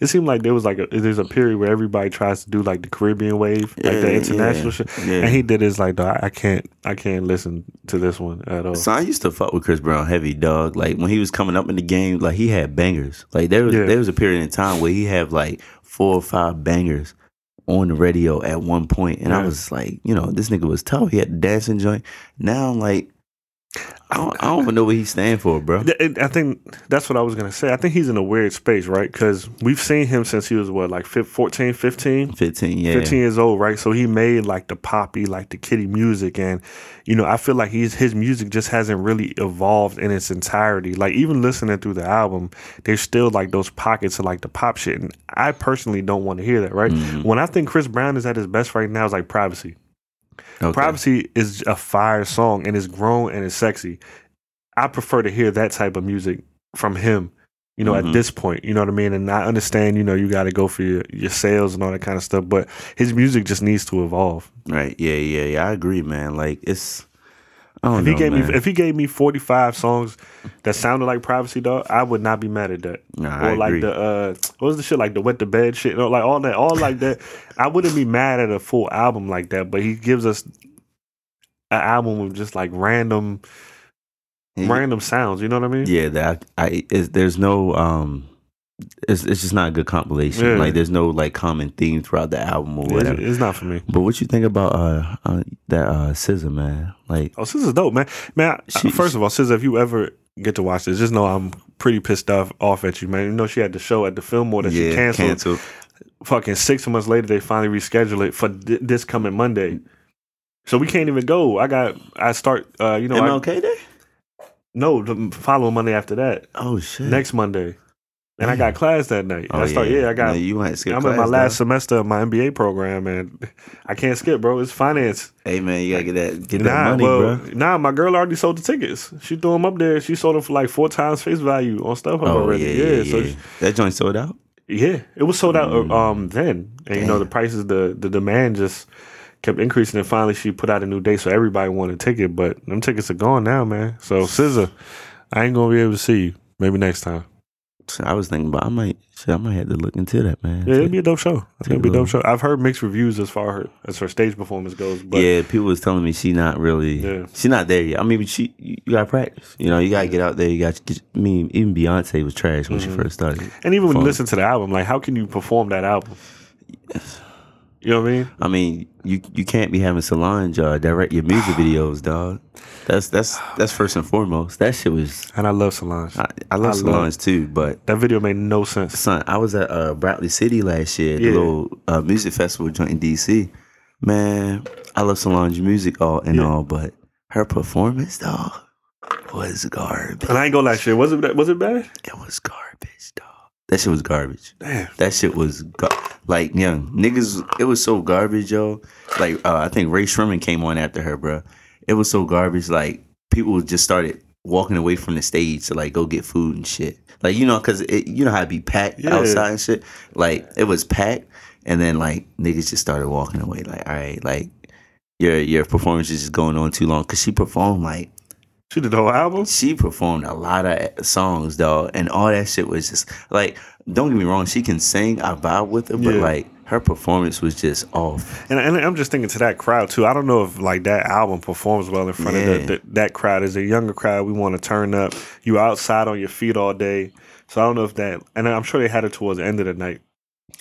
It seemed like there was like a there's a period where everybody tries to do like the Caribbean wave, like the international yeah, shit, yeah. and he did his like, dog, I can't I can't listen to this one at all. So I used to fuck with Chris Brown heavy, dog. Like when he was coming up in the game, like he had bangers. Like there was Yeah. there was a period in time where he had like four or five bangers on the radio at one point, and I was like, you know, this nigga was tough. He had the dancing joint. Now I'm like, I don't, I don't even know what he stand for, bro. I think that's what I was gonna say. I think he's in a weird space, right? Because we've seen him since he was what, like fif- 14, 15? Fifteen, yeah. 15 years old, right? So he made like the poppy, like the kitty music, and you know, I feel like he's his music just hasn't really evolved in its entirety. Like even listening through the album, there's still like those pockets of like the pop shit, and I personally don't want to hear that, right? Mhm. When I think Chris Brown is at his best right now, is like Privacy. Okay. Privacy is a fire song and it's grown and it's sexy. I prefer to hear that type of music from him, you know, Mhm. at this point, you know what I mean? And I understand, you know, you got to go for your, your sales and all that kind of stuff, but his music just needs to evolve. Right. Yeah, yeah, yeah. I agree, man. Like it's Don't If he gave man. me if he gave me 45 songs that sounded like Privacy Dog, I would not be mad at that. Nah, or I like agree. the uh what was the shit like the wet the bed shit, you know, like all that all like that. I wouldn't be mad at a full album like that, but he gives us an album with just like random He- random sounds. You know what I mean? Yeah, that I is there's no um it's it's just not a good compilation. Yeah. Like there's no like common theme throughout the album or whatever. it's not for me. But what you think about uh, uh that uh SZA man? Like Oh, SZA's dope, man. Man, I- She- first of all, SZA, if you ever get to watch this, just know I'm pretty pissed off off at you, man. You know she had the show at the Fillmore that she canceled. canceled. Fucking six months later, they finally reschedule it for th- this coming Monday. So we can't even go. I got. I start. Uh, you know. I, MLK Day? no, the following Monday after that, Oh shit. next Monday, and I got class that night. Oh, I start. Yeah, I got. No, you might skip I'm in my last dog. semester of my MBA program, and I can't skip, bro. It's finance. Hey man, you gotta get that get Nah, that money, well, bro. nah, my girl already sold the tickets. She threw them up there. She sold them for like four times face value on StubHub Oh already. yeah, yeah, yeah. so she- that joint sold out. yeah, it was sold out uh, Mm. um then, and you know the Damn. prices, the the demand just kept increasing, and finally she put out a new date, so everybody wanted a ticket. But them tickets are gone now, man. So SZA, I ain't gonna be able to see you. Maybe next time. So I was thinking about I might shit, I might have to look into that, man. Yeah, it'd be a dope show. I think it'd be a dope show. I've heard mixed reviews as far her, as her stage performance goes, but yeah, people was telling me she not really, Yeah. she not there yet. I mean, she you, you got to practice. You know, you got to get out there. You got. to I mean, even Beyonce was trash when she Mm-hmm. first started. and even when you listen to the album, like how can you perform that album? You know what I mean? I mean, you you can't be having Solange uh, direct your music videos, dog. That's that's that's first and foremost. That shit was. And I love Solange. I, I love I Solange too, but That video made no sense. son, I was at uh, Broccoli City last year, the little uh, music festival joint in DC. Man, I love Solange music all and Yeah. all, but her performance, dog, was garbage. And I ain't gonna lie, shit. Was it was it bad? It was garbage. That shit was garbage. Damn. That shit was gar- like, yeah, niggas. It was so garbage, yo. Like, uh, I think Rae Sremmurd came on after her, bro. It was so garbage. Like, people just started walking away from the stage to like go get food and shit. Like you know, cause it, you know how it be packed Yeah. outside and shit. Like it was packed, and then like niggas just started walking away. Like all right, like your your performance is just going on too long. Cause she performed like She did the whole album. she performed a lot of songs, dog, and all that shit was just like. Don't get me wrong, she can sing. I vibe with her, but Yeah. like her performance was just off. And, and I'm just thinking to that crowd too. I don't know if like that album performs well in front Yeah. of the, the, that crowd. Is a younger crowd. We want to turn up. You outside on your feet all day. So I don't know if that. And I'm sure they had it towards the end of the night.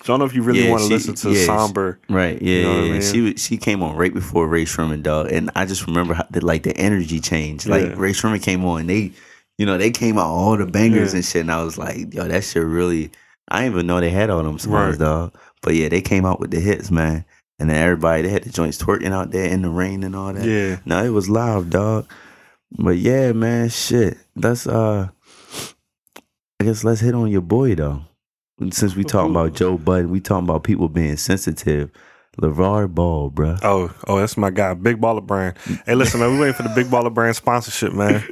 So I don't know if you really Yeah, want to listen to yeah, somber. Right. Yeah. know what I yeah. mean? She she came on right before Rae Sremmurd, dog, and I just remember how the, like the energy change. Like Yeah. Rae Sremmurd came on, they, you know, they came out all the bangers Yeah. and shit, and I was like, yo, that shit really. I didn't even know they had all them songs, Right. dog. But yeah, they came out with the hits, man. And then everybody, they had the joints twerking out there in the rain and all that. Yeah. No, it was live, dog. But yeah, man, shit. Let's uh I guess let's hit on your boy though. Since we talking about Joe Budden, we talking about people being sensitive. LeVar Ball, bruh. Oh, oh, that's my guy, Big Baller Brand. Hey, listen, man, we waiting for the Big Baller Brand sponsorship, man.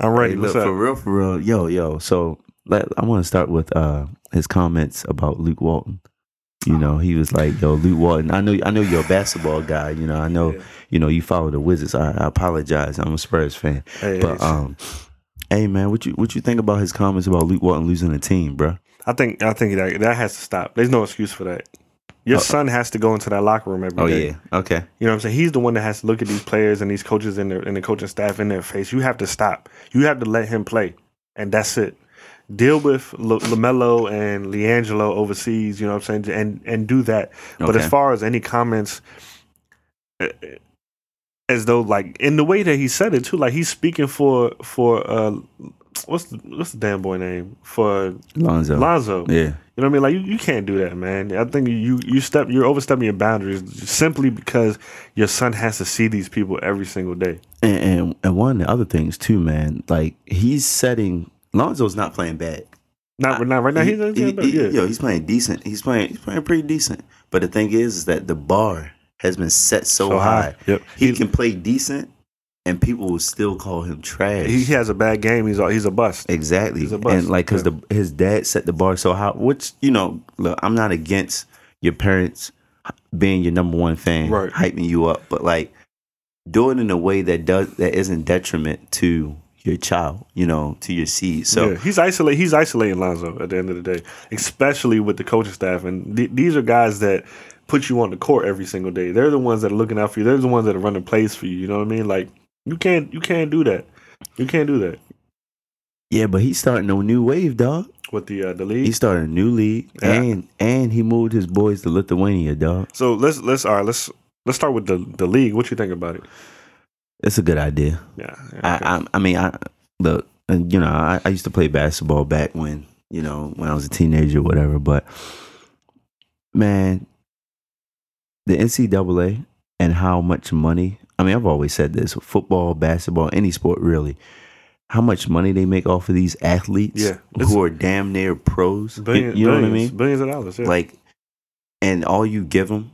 I'm ready. Hey, What's look, up? for real, for real. Yo, yo. So let, I want to start with uh his comments about Luke Walton. You know, he was like, "Yo, Luke Walton. I know, I know you're a basketball guy. You know, I know, Yeah. you know, you follow the Wizards. I, I apologize. I'm a Spurs fan. Hey, But hey, um, hey man, what you what you think about his comments about Luke Walton losing the team, bruh? I think I think that that has to stop. There's no excuse for that. Your Uh, son has to go into that locker room every day. Oh yeah, okay. You know what I'm saying? He's the one that has to look at these players and these coaches and, their, and the coaching staff in their face. You have to stop. You have to let him play, and that's it. Deal with L- LaMelo and LiAngelo overseas. You know what I'm saying? And and do that. But as far as any comments, uh, as though like in the way that he said it too, like he's speaking for for uh, what's the what's the damn boy name for Lonzo. Lonzo. Yeah, You know what I mean? Like you, you can't do that, man. I think you you step you're overstepping your boundaries simply because your son has to see these people every single day. and, and and one of the other things too, man. Like he's setting. Lonzo's not playing bad. Not, not right now. He- He's, he- he- yeah. Yo, he's playing decent. He's playing. He's playing pretty decent. But the thing is, is that the bar has been set so, So high. high. Yep. He, He- can play decent, and people will still call him trash. he, has a bad game. He's a, he's a bust. Exactly, He's a bust, and like because yeah. the his dad set the bar so high. Which you know, look, I'm not against your parents being your number one fan, Right. hyping you up, but like do it in a way that does that isn't detriment to your child, you know, to your seed. So yeah, he's isolate. He's isolating Lonzo at the end of the day, especially with the coaching staff. And th- these are guys that put you on the court every single day. They're the ones that are looking out for you. They're the ones that are running plays for you. You know what I mean? Like you can't you can't do that. You can't do that yeah, but he's starting a new wave, dog. with the uh, the league, He started a new league, Yeah. and and he moved his boys to Lithuania, dog. So let's let's all right. Let's let's start with the the league. What you think about it? It's a good idea. Yeah. yeah, okay. I, I I mean, I look, and you know, I, I used to play basketball back when you know when I was a teenager, or whatever. But man, the NCAA and how much money. I mean, I've always said this: football, basketball, any sport, really. How much money they make off of these athletes Yeah, who are damn near pros. You- Billion- you know what I mean? Billions of dollars. Yeah. Like, and all you give them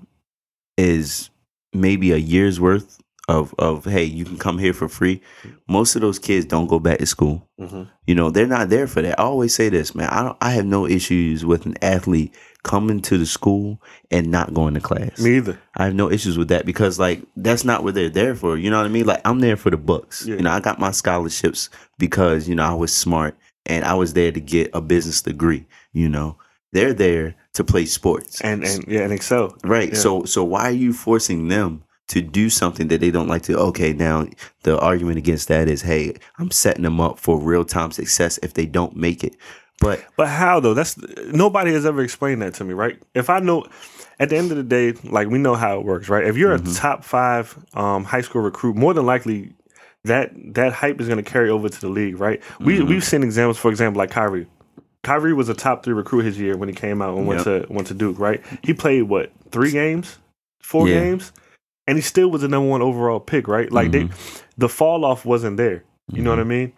is maybe a year's worth of of hey, you can come here for free. Most of those kids don't go back to school. Mhm. You know, they're not there for that. I always say this, man. I don't. I have no issues with an athlete coming to the school and not going to class. Me either. I have no issues with that because like that's not what they're there for. You know what I mean? Like I'm there for the books. Yeah. You know, I got my scholarships because you know I was smart and I was there to get a business degree. You know, they're there to play sports. And and yeah, and excel. right. yeah. So so why are you forcing them to do something that they don't like to? Okay, now the argument against that is, hey, I'm setting them up for real time success if they don't make it. But But how though? That's nobody has ever explained that to me, right? If I know, at the end of the day, like we know how it works, right? If you're Mhm. a top five um, high school recruit, more than likely that that hype is going to carry over to the league, right? We Mhm. we've seen examples, for example, like Kyrie. Kyrie was a top three recruit his year when he came out and went to went to Duke, right? He played what three games, four Yeah. games, and he still was the number one overall pick, right? Like they, the fall off wasn't there. You know what I mean?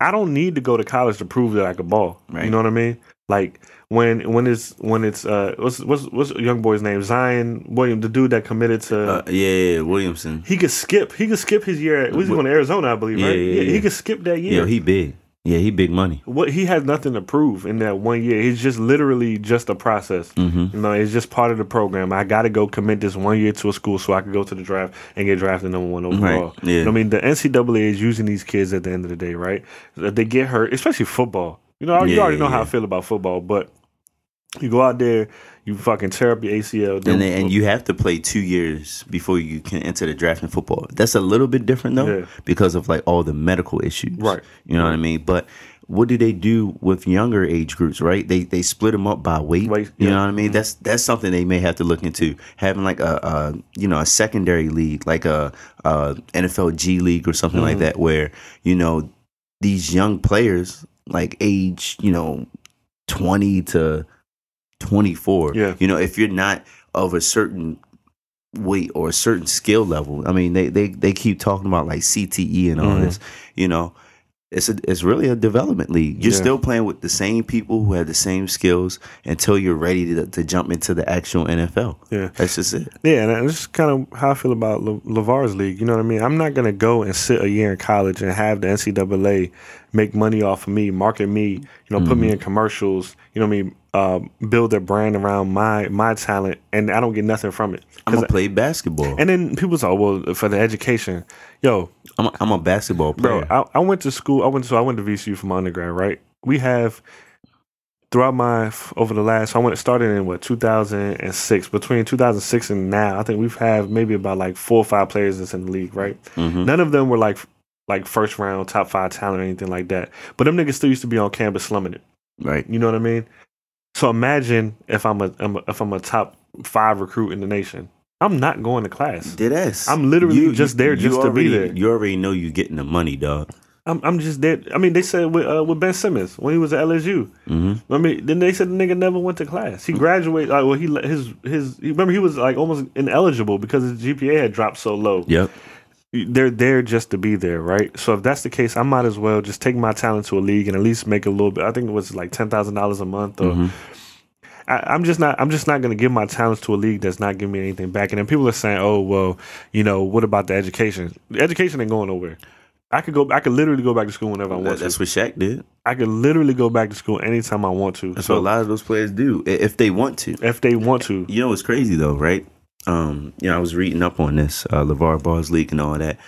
I don't need to go to college to prove that I could ball. Right. You know what I mean? Like when when it's when it's uh what's what's what's a young boy's name Zion William the dude that committed to Uh, yeah, yeah, Williamson. he could skip he could skip his year at, was he going to Arizona I believe Yeah, right yeah, he yeah. could skip that year Yeah, he big. Yeah, he big money. what he has nothing to prove in that one year it's just literally just a process hmm you know it's just part of the program I got to go commit this one year to a school so I can go to the draft and get drafted number one overall Right. Yeah. I mean, the NCAA is using these kids at the end of the day, right? They get hurt, especially football. You know, you already know how I feel about football, but you go out there, you fucking tear up your ACL. Then, and then, and you have to play two years before you can enter the draft in football. That's a little bit different though, Yeah. because of like all the medical issues. Right. You know what I mean? But what do they do with younger age groups? Right? They they split them up by weight. Weight, You yeah. know what I mean? That's that's something they may have to look into. Having like a, a you know a secondary league, like a, a NFL G League or something like Mm-hmm. that, where you know these young players like age you know twenty to twenty four. Yeah. You know, if you're not of a certain weight or a certain skill level, I mean, they they they keep talking about like CTE and all Mhm. this. You know, it's a it's really a development league. You're Yeah. still playing with the same people who have the same skills until you're ready to, to jump into the actual NFL. yeah. That's just it. Yeah, and that's kind of how I feel about Le- LeVar's league. You know what I mean? I'm not going to go and sit a year in college and have the NCAA make money off of me, market me, you know, put Mm-hmm. me in commercials, you know what I mean? Uh, build their brand around my my talent, and I don't get nothing from it. I'm gonna play basketball. and then people say, oh, well, for the education. Yo, I'm a, I'm a basketball player. Bro, I, I went to school. I went to so I went to VCU for my undergrad. Right, we have throughout my over the last. So I went started in what 2006. Between 2006 and now, I think we've had maybe about like four or five players that's in the league. Right, Mhm. none of them were like like first round, top five talent or anything like that. But them niggas still used to be on campus slumming it. Right. You know what I mean? So imagine if I'm a, I'm a if I'm a top five recruit in the nation. I'm not going to class. Did ass. I'm literally just there just to be there. You already know you're getting the money, dog. I'm I'm just there. I mean, they said with uh, with Ben Simmons when he was at LSU. hmm I mean, then they said the nigga never went to class. He graduated. Like, well, he his his. Remember, he was like almost ineligible because his GPA had dropped so low. Yep. They're there just to be there, right? So if that's the case, I might as well just take my talent to a league and at least make a little bit. I think it was like ten thousand dollars a month, or Mhm. I, I'm just not. I'm just not going to give my talents to a league that's not giving me anything back. And then people are saying, "Oh, well, you know, what about the education? The education ain't going nowhere." I could go. I could literally go back to school whenever I want That- to. that's what Shaq did. I could literally go back to school anytime I want to. That's so what a lot of those players do if they want to. if they want to, You know it's crazy though, right? Um, you know, I was reading up on this, uh, LeVar Ball's league and all that.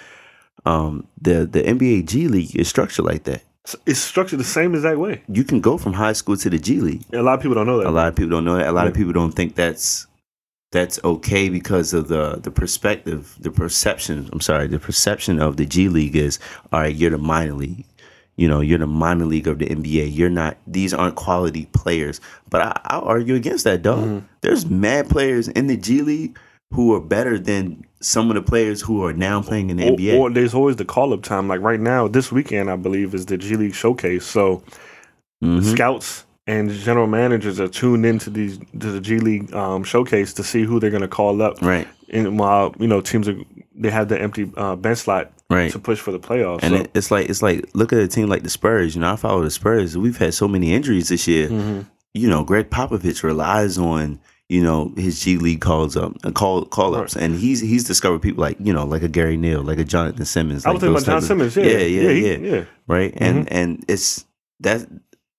Um, the the NBA G League is structured like that. it's- structured the same exact way. You can go from high school to the G League. A lot of people don't know that. A lot of people don't know that. A lot of people don't think that's that's okay because of the the perspective, the perception. I'm sorry, the perception of the G League is all right. You're the minor league. You know, you're the minor league of the NBA. You're not. These aren't quality players. But I, I'll argue against that, dog. Mm-hmm. There's mad players in the G League who are better than some of the players who are now playing in the or, NBA. or there's always the call up time. Like right now, this weekend, I believe, is the G League showcase. So Mhm. scouts and general managers are tuned into these to the G League um, showcase to see who they're going to call up. Right, And while you know teams are they have the empty uh, bench slot right. to push for the playoffs. And so, it, it's like it's like look at a team like the Spurs. You know, I follow the Spurs. We've had so many injuries this year. Mhm. You know, Gregg Popovich relies on you know his G League calls up uh, call call ups, and he's he's discovered people like you know like a Gary Neal, like a Jonathan Simmons. I was thinking about John of- Simmons. Yeah, yeah, yeah, he- yeah. yeah. right? And and it's that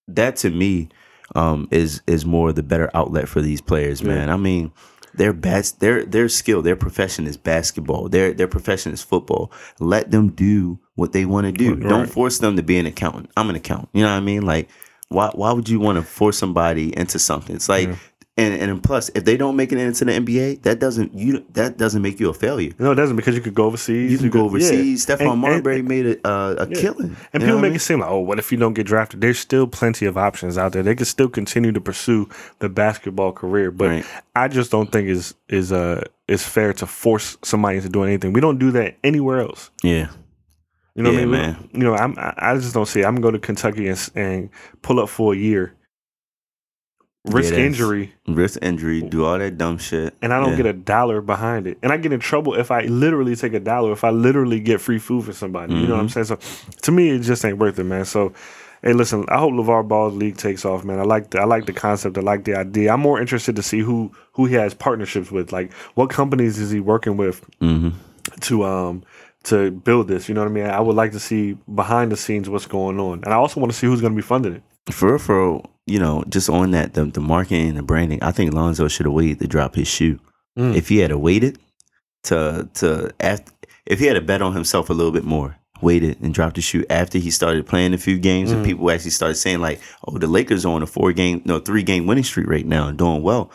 that to me um is is more the better outlet for these players Yeah. man. I mean their best their their skill their profession is basketball. Their their profession is football. Let them do what they want to do. Right. don't force them to be an accountant. I'm an accountant. You know what i mean? Like why why would you want to force somebody into something? It's like and and plus if they don't make it into the nba that doesn't you that doesn't make you a failure No, it doesn't because you could go overseas. you can go could- overseas. yeah. Stephon Marbury and- made a uh, a Yeah. killing, And people make mean? it seem like, oh, what if you don't get drafted? There's still plenty of options out there. They can still continue to pursue the basketball career, but Right. I just don't think is is uh is fair to force somebody into doing anything. We don't do that anywhere else. yeah. You know Yeah, what I mean? Man. You know, I'm, I just don't see. It. I'm gonna go to Kentucky and, and pull up for a year, risk that's- injury, wrist injury, do all that dumb shit, and I don't Yeah. get a dollar behind it. And I get in trouble if I literally take a dollar, if I literally get free food for somebody. You know what I'm saying? So to me, it just ain't worth it, man. So Hey, listen. I hope LeVar Ball's league takes off, man. I like the I like the concept. I like the idea. I'm more interested to see who who he has partnerships with. Like, what companies is he working with hmm to um to build this? You know what I mean? I would like to see behind the scenes what's going on, and I also want to see who's going to be funding it. For real, for real, you know, just on that, the, the marketing and the branding, I think Lonzo should have waited to drop his shoe. Mm. If he had waited to to after, if he had a bet on himself a little bit more, waited and dropped the shoe after he started playing a few games, and Mm. people actually started saying like, "Oh, the Lakers are on a four game, no, three game winning streak right now and doing well."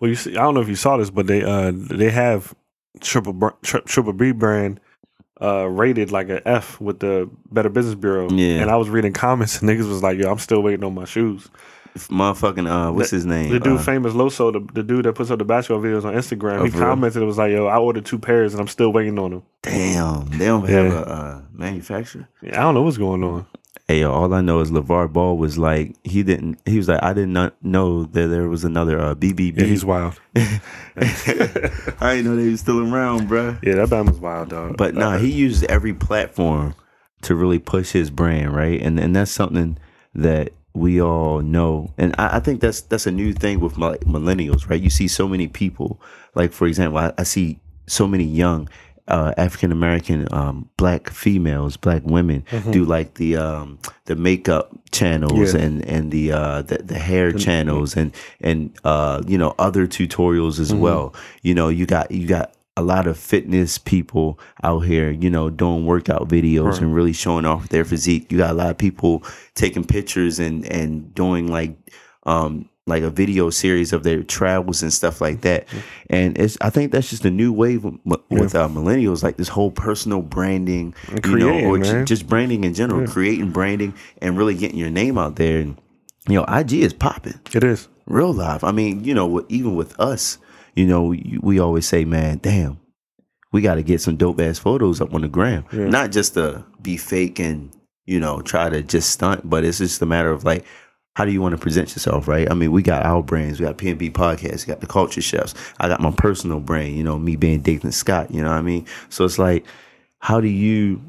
Well, you see, I don't know if you saw this, but they uh they have triple tri- triple B brand uh rated like a F with the Better Business Bureau. Yeah. and I was reading comments and niggas was like, "Yo, I'm still waiting on my shoes." Motherfucking uh, what's his name? The dude, Uh, famous Loso, the, the dude that puts up the basketball videos on Instagram, Oh, he commented it was like, "Yo, I ordered two pairs and I'm still waiting on them." damn, they don't have Yeah. a uh, manufacturer. Yeah, I don't know what's going on. Hey, yo, all I know is LeVar Ball was like he didn't. He was like, I did not know that there was another uh, BBB. Yeah, he's wild. I didn't know they was still around, bruh. Yeah, that band was wild, dog. But nah, he used every platform to really push his brand, right? And and that's something that we all know. And I, I think that's that's a new thing with like millennials, right? You see so many people, like for example, I, I see so many young uh, African American um, black females, black women do like the um, the makeup channels Yeah. and and the uh, the, the hair channels and and uh, you know other tutorials as well. You know, you got you got a lot of fitness people out here, you know, doing workout videos and really showing off their physique. You got a lot of people taking pictures and and doing like um like a video series of their travels and stuff like that. And it's I think that's just a new wave with, with uh, millennials, like this whole personal branding, And you know, or man. just branding in general, creating branding and really getting your name out there. And you know, IG is popping it is. real life. I mean, you know, even with us, you know, we, we always say, man, damn, we got to get some dope ass photos up on the gram. Yeah. Not just to be fake and, you know, try to just stunt, but it's just a matter of like, how do you want to present yourself, right? I mean, we got our brands, we got PNB Podcast, we got the Culture Chefs. I got my personal brand, you know, me being Dathan Scott, you know what I mean? So it's like, how do you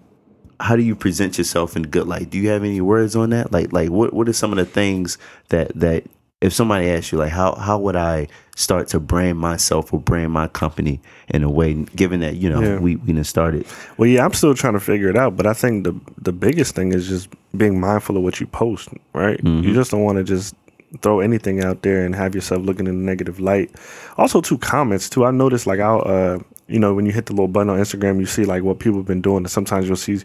how do you present yourself in good light? Do you have any words on that? Like like what what are some of the things that that if somebody asks you like how how would I start to brand myself or brand my company in a way given that you know Yeah. we we done started Well, yeah, I'm still trying to figure it out, but I think the the biggest thing is just being mindful of what you post, right? You just don't want to just throw anything out there and have yourself looking in a negative light. Also, two comments too. I noticed like I'll uh you know when you hit the little button on Instagram, you see like what people have been doing. And sometimes you'll see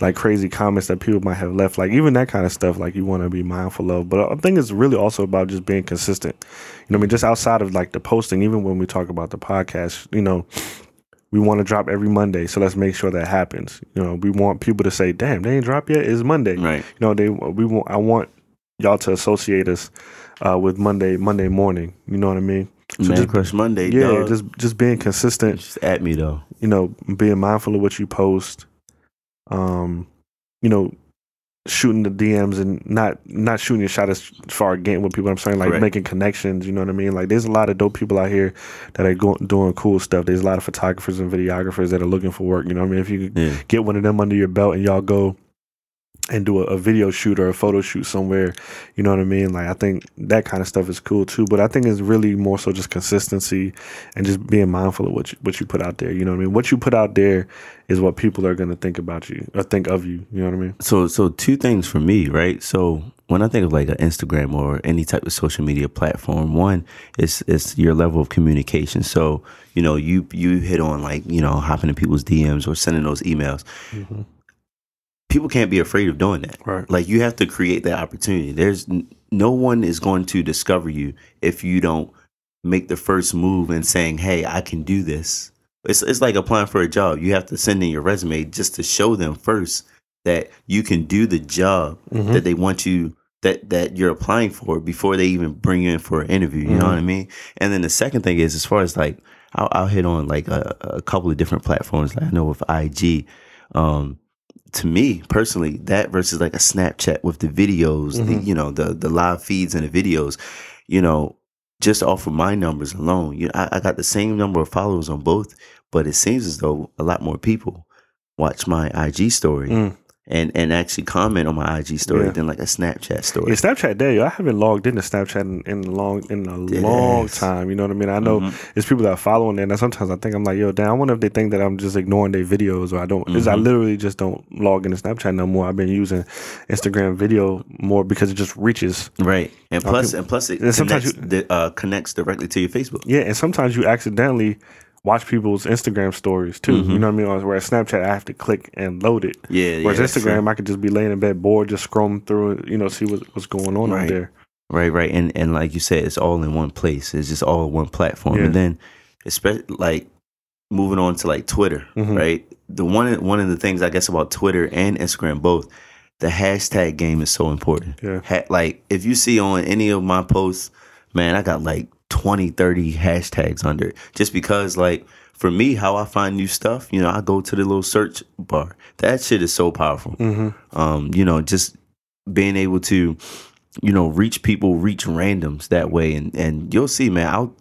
like crazy comments that people might have left. Like even that kind of stuff, like you want to be mindful of. But I think it's really also about just being consistent. You know, what I mean, just outside of like the posting, even when we talk about the podcast, you know, we want to drop every Monday, so let's make sure that happens. You know, we want people to say, "Damn, they ain't dropped yet. It's Monday." right You know, they we want. I want y'all to associate us uh, with Monday, Monday morning. You know what I mean? So Man just, Crush Monday yeah, dog. just just being consistent. just at me though You know, being mindful of what you post. Um, you know, shooting the DMs and not not shooting your shot as far again with people. I'm saying like Correct. making connections. You know what I mean? Like there's a lot of dope people out here that are going, doing cool stuff. There's a lot of photographers and videographers that are looking for work. You know what I mean? If you yeah get one of them under your belt and y'all go and do a, a video shoot or a photo shoot somewhere, you know what I mean? Like I think that kind of stuff is cool too. But I think it's really more so just consistency and just being mindful of what you, what you put out there. You know what I mean? What you put out there is what people are going to think about you or think of you. You know what I mean? so so two things for me right so when i think of like an instagram or any type of social media platform one is is your level of communication so you know you you hit on like you know hopping in people's dms or sending those emails mm-hmm. People can't be afraid of doing that Right. like you have to create that opportunity there's no one is going to discover you if you don't make the first move and saying hey i can do this it's, it's like applying for a job you have to send in your resume just to show them first that you can do the job Mhm. that they want you that that you're applying for before they even bring you in for an interview you know Mhm. what i mean and then the second thing is as far as like i'll, I'll hit on like a, a couple of different platforms like i know with ig um to me personally that versus like a snapchat with the videos the, Mhm. you know the the live feeds and the videos you know just off of my numbers alone you know, I, I got the same number of followers on both but it seems as though a lot more people watch my ig story Mm. And and actually comment on my IG story Yeah. than like a Snapchat story. Yeah, Snapchat yo, I haven't logged into Snapchat in, in a long in a Dead long time. You know what I mean? I know Mhm. it's people that are following there, and sometimes I think I'm like, yo, damn, I wonder if they think that I'm just ignoring their videos or I don't. Is I Mhm. literally just don't log into Snapchat no more. I've been using Instagram video more because it just reaches. Right, and plus, Okay. and plus, it And sometimes connects, di- uh, connects directly to your Facebook. Yeah, and sometimes you accidentally watch people's Instagram stories too. Mhm. You know what I mean? Whereas Snapchat, I have to click and load it. Yeah, yeah. Whereas true. Instagram, I could just be laying in bed bored, just scrolling through it, you know, see what, what's going on Right. out there. Right, right, and and like you said, it's all in one place. It's just all one platform, Yeah. and then, especially like moving on to like Twitter, Mhm. right? The one one of the things I guess about Twitter and Instagram both, the hashtag game is so important. Yeah. Ha- like if you see on any of my posts, man, I got like 20, 30 hashtags under it, just because like. For me, how I find new stuff, you know, I go to the little search bar. That shit is so powerful hmm um, you know, just being able to, you know, reach people, reach randoms that way, and and you'll see, man. I'll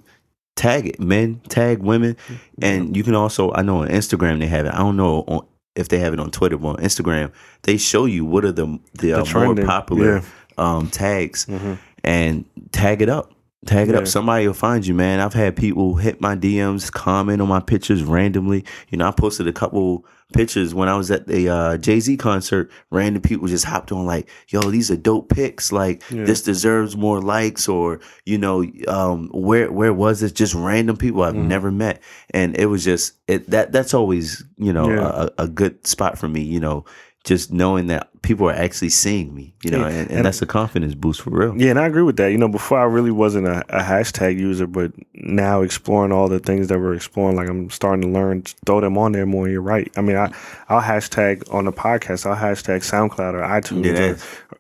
tag it, men, tag women, and you can also. I know on Instagram they have it. I don't know on, if they have it on Twitter, but on Instagram they show you what are the the, uh, more popular um, tags, hmm and tag it up. Tag it Yeah. up. Somebody will find you, man. I've had people hit my DMs, comment on my pictures randomly. You know, I posted a couple pictures when I was at the uh, Jay Z concert. Random people just hopped on, like, "Yo, these are dope pics. Like, Yeah. this deserves more likes." Or, you know, um, where where was this? Just random people I've Mhm. never met, and it was just it that that's always you know Yeah. a, a good spot for me. You know, just knowing that people are actually seeing me. You know, Yeah. and, and, And- that's a confidence boost for real. Yeah, and I agree with that. You know, before I really wasn't a, a hashtag user, but now exploring all the things that we're exploring, like I'm starting to learn, throw them on there more. You're right. I mean, I, I'll hashtag on the podcast, I'll hashtag SoundCloud or iTunes Yeah.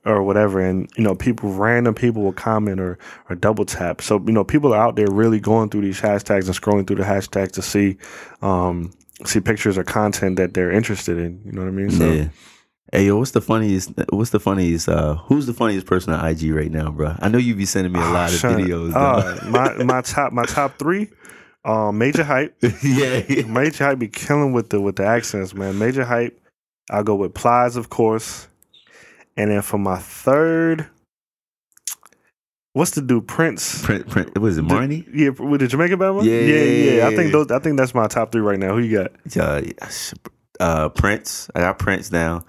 or, or whatever, and you know, people, random people will comment or or double tap. So you know, people are out there really going through these hashtags and scrolling through the hashtags to see, um, see pictures or content that they're interested in. You know what I mean? So. Yeah. Hey yo, what's the funniest? What's the funniest? Uh, who's the funniest person on IG right now, bro? I know you be sending me a lot of videos. uh, my my top my top three, um, major hype. yeah, Major hype be killing with the with the accents, man. Major hype. I'll go with Plies, of course, and then for my third, what's the dude Prince? Prince, print. Was it Marnie? Yeah, with the Jamaican Bama. Yeah, yeah, yeah. yeah, I think those. I think that's my top three right now. Who you got? Uh, uh, Prince. I got Prince down.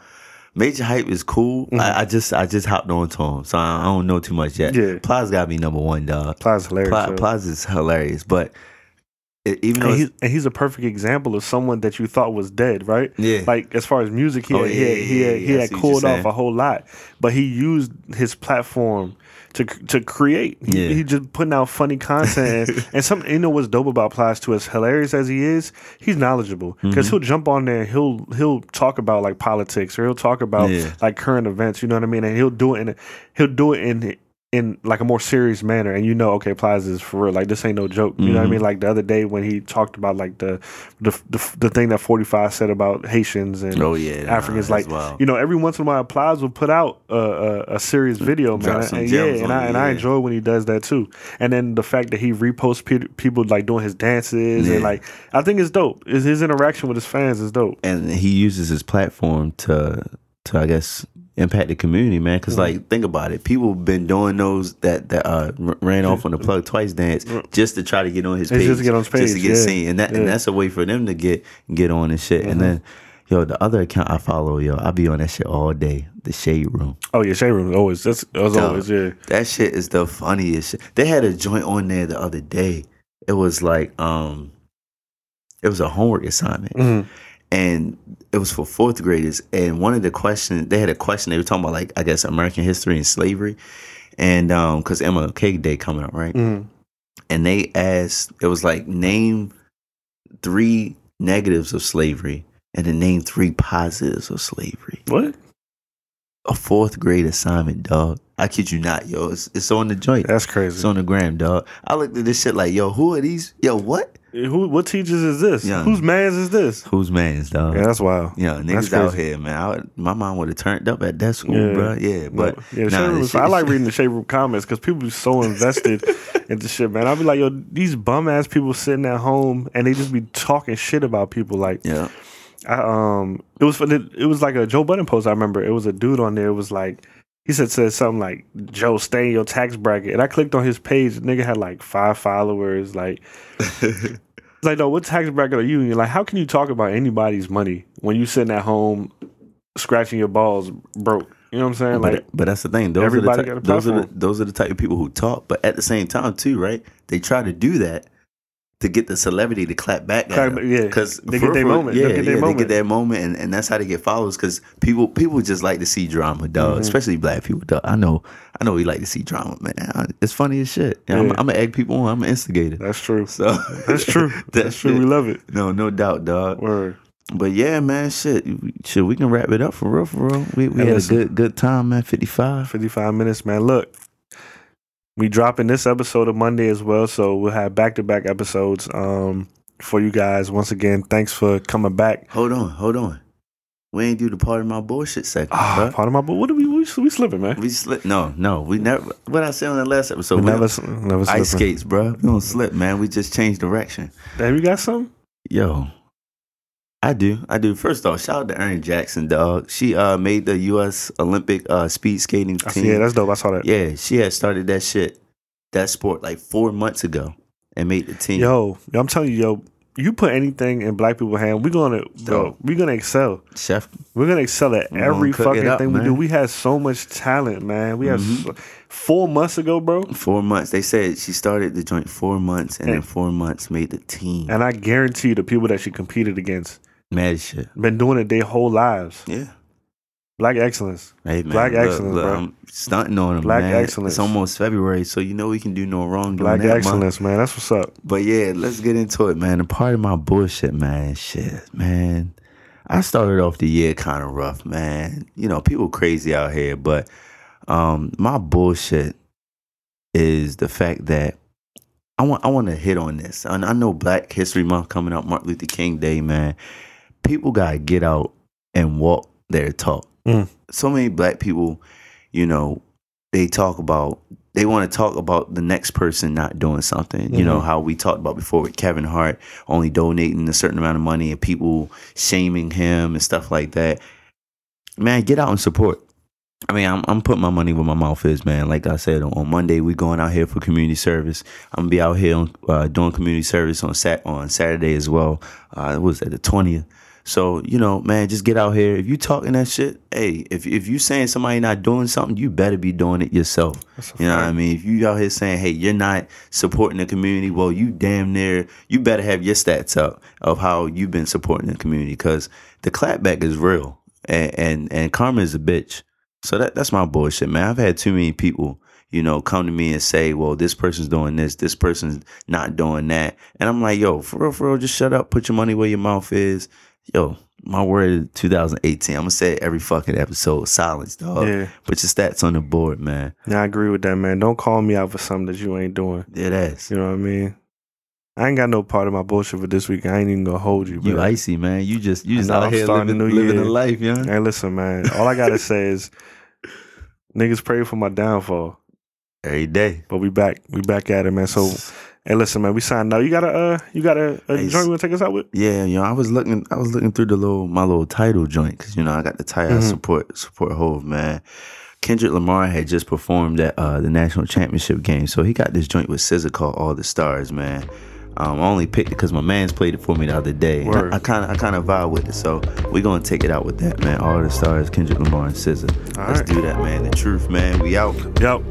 Major hype is cool. Mhm. I, I just I just hopped on to him, so I, I don't know too much yet. Yeah. Plies got me number one, dog. Plies hilarious. Plies is hilarious, but it, even though and, he's, and he's a perfect example of someone that you thought was dead, right? yeah, Like as far as music, he Oh, had, he yeah, he had, yeah, he had cooled off a whole lot, but he used his platform to to create. He, Yeah. he just putting out funny content, and, and some you know what's dope about Plies too. As hilarious as he is, he's knowledgeable because Mhm. he'll jump on there. He'll he'll talk about like politics or he'll talk about Yeah. like current events. You know what I mean? And he'll do it in he'll do it in. In like a more serious manner, and you know, okay, Plies is for real. Like this ain't no joke. You know what I Mhm. mean? Like the other day when he talked about like the the the, the thing that Forty Five said about Haitians and oh yeah, Africans, that's like, wild. you know, every once in a while, Plies will put out a, a, a serious video, Drop man. And, yeah, and I and I enjoy when he does that too. And then the fact that he reposts pe- people like doing his dances Yeah. and like, I think it's dope. His, his interaction with his fans is dope. and he uses his platform to to I guess impact the community, man. Because Mm-hmm. like, think about it, people been doing those that that uh, ran off on the plug twice dance just to try to get on his page, just to get on his just to get yeah. seen, and that Yeah. and that's a way for them to get get on and shit. Mhm. And then, yo, the other account I follow, yo, I be on that shit all day. The Shade Room, Oh yeah, Shade Room is always that's as Dog. always yeah. that shit is the funniest. shit. They had a joint on there the other day. It was like, um, it was a homework assignment Mhm. and it was for fourth graders. And one of the questions they had a question they were talking about like I guess American history and slavery, and um because MLK Day coming up right, Mhm. and they asked it was like name three negatives of slavery and then name three positives of slavery. What? A fourth grade assignment, dog. I kid you not, yo. It's, it's on the joint. That's crazy. It's on the gram, dog. I looked at this shit like, yo, who are these? Yo, what? Who? What teachers is this? Yeah. Whose man's is this? Who's man's, dog? Yeah, that's wild. Yeah, That's niggas out crazy. here, man. I, would- my mom would have turned up at that school, Yeah. bro. Yeah, but yeah, the nah, room shit- I like reading the shade room comments because people be so invested into shit, man. I'll be like, yo, these bum ass people sitting at home and they just be talking shit about people. Like, yeah, I um, it was for the, it was like a Joe Budden post. I remember it was a dude on there. It was like he said said something like Joe, stay in your tax bracket. And I clicked on his page. The nigga had like five followers. Like, it's like, no, what tax bracket are you? You're like, how can you talk about anybody's money when you sitting at home scratching your balls broke? You know what I'm saying? But, Like, but that's the thing. Those everybody are got a the, ty- those are the, those are the type of people who talk. But at the same time, too, right? They try to do that to get the celebrity to clap back at Clap- them. yeah. because They get their moment. Yeah, They get their yeah, they moment. get their moment, and, and that's how they get followers. Because people people just like to see drama, dog. Mhm. Especially black people, dog. I know, I know, we like to see drama, man. I- It's funny as shit. And I'm, Yeah. I'm an egg people on. I'm an instigator. that's true. So That's true. that That's true. We love it. No, no doubt, dog. Word. But yeah, man, shit, shit, we can wrap it up for real, for real. We we Hey, had listen. a good good time, man. Fifty five. 55 minutes, man. Look, we dropping this episode of Monday as well, so we'll have back to back episodes um, for you guys. Once again, thanks for coming back. Hold on, hold on. We ain't do the part of my bullshit segment, Ah, part of my book. What are we, we we slipping, man? We slip. No, no, we never. What I said on the last episode. we we never never ice slipping. skates, bro. We don't slip, man. We just change direction. Have you got something? Yo, I do, I do. First off, shout out to Erin Jackson, dog. She uh made the U.S. Olympic uh speed skating team. yeah, that's dope. I saw that. yeah, she had started that shit, that sport, like four months ago, and made the team. Yo, I'm telling you, yo, you put anything in black people's hand, we're gonna bro, we're gonna excel. Chef, We're gonna excel at every fucking up, thing we do. We had so much talent, man. We had Mhm. so, four months ago, bro. four months. They said she started the joint four months, and in four months made the team. And I guarantee you, the people that she competed against Mad shit. been doing it their whole lives. Yeah. Black excellence. Hey man, Black look, excellence, look, bro. I'm stunting on them. Black man. excellence. It's almost February, so you know we can do no wrong. Black that excellence, man. That's what's up. But yeah, let's get into it, man. And part of my bullshit, man. Shit, man. I started off the year kind of rough, man. You know, people crazy out here, but um, my bullshit is the fact that I want I want to hit on this. And I know Black History Month coming up, Martin Luther King Day, man. People gotta get out and walk their talk. Mm. So many black people, you know, they talk about they want to talk about the next person not doing something. You know Mhm. how we talked about before with Kevin Hart only donating a certain amount of money and people shaming him and stuff like that. Man, get out and support. I mean, I'm, I'm putting my money where my mouth is, man. Like I said, on Monday we going out here for community service. I'm gonna be out here on, uh, doing community service on sat on Saturday as well. Uh, it was at the twentieth. So you know, man, just get out here. If you talking that shit, hey, if if you saying somebody not doing something, you better be doing it yourself. You know what I mean? If you out here saying, hey, you're not supporting the community, well, you damn near, you better have your stats up of how you've been supporting the community because the clapback is real and, and, and karma is a bitch. So that, that's my bullshit, man. I've had too many people, you know, come to me and say, well, this person's doing this, this person's not doing that. And I'm like, yo, for real, for real, just shut up, put your money where your mouth is. Yo, my word is 2018. I'm to say every fucking episode, silence, dog. Yeah. Put your stats on the board, man. Yeah, I agree with that, man. Don't call me out for something that you ain't doing. Dead ass. You know what I mean? I ain't got no part of my bullshit for this week. I ain't even gonna hold you. You but- icy, man. You just you just out I'm here living, new living year. a life, young. Hey, listen, man. All I gotta say is, niggas pray for my downfall. Every day. But we back. We back at it, man. So, hey, listen, man. We signed out. You got a, uh, you got a, a Hey, joint you wanna take us out with? yeah, you know, I was looking I was looking through the little my little Tidal joint because you know I got the Tidal Mhm. support support Hove, man. Kendrick Lamar had just performed at uh, the national championship game, so he got this joint with SZA called "All the Stars," man. Um, I only picked it because my man's played it for me the other day. I kind of I kind of vibe with it, so we gonna take it out with that, man. All the stars, Kendrick Lamar and SZA. All Let's right. do that, man. The truth, man. We out. Yo.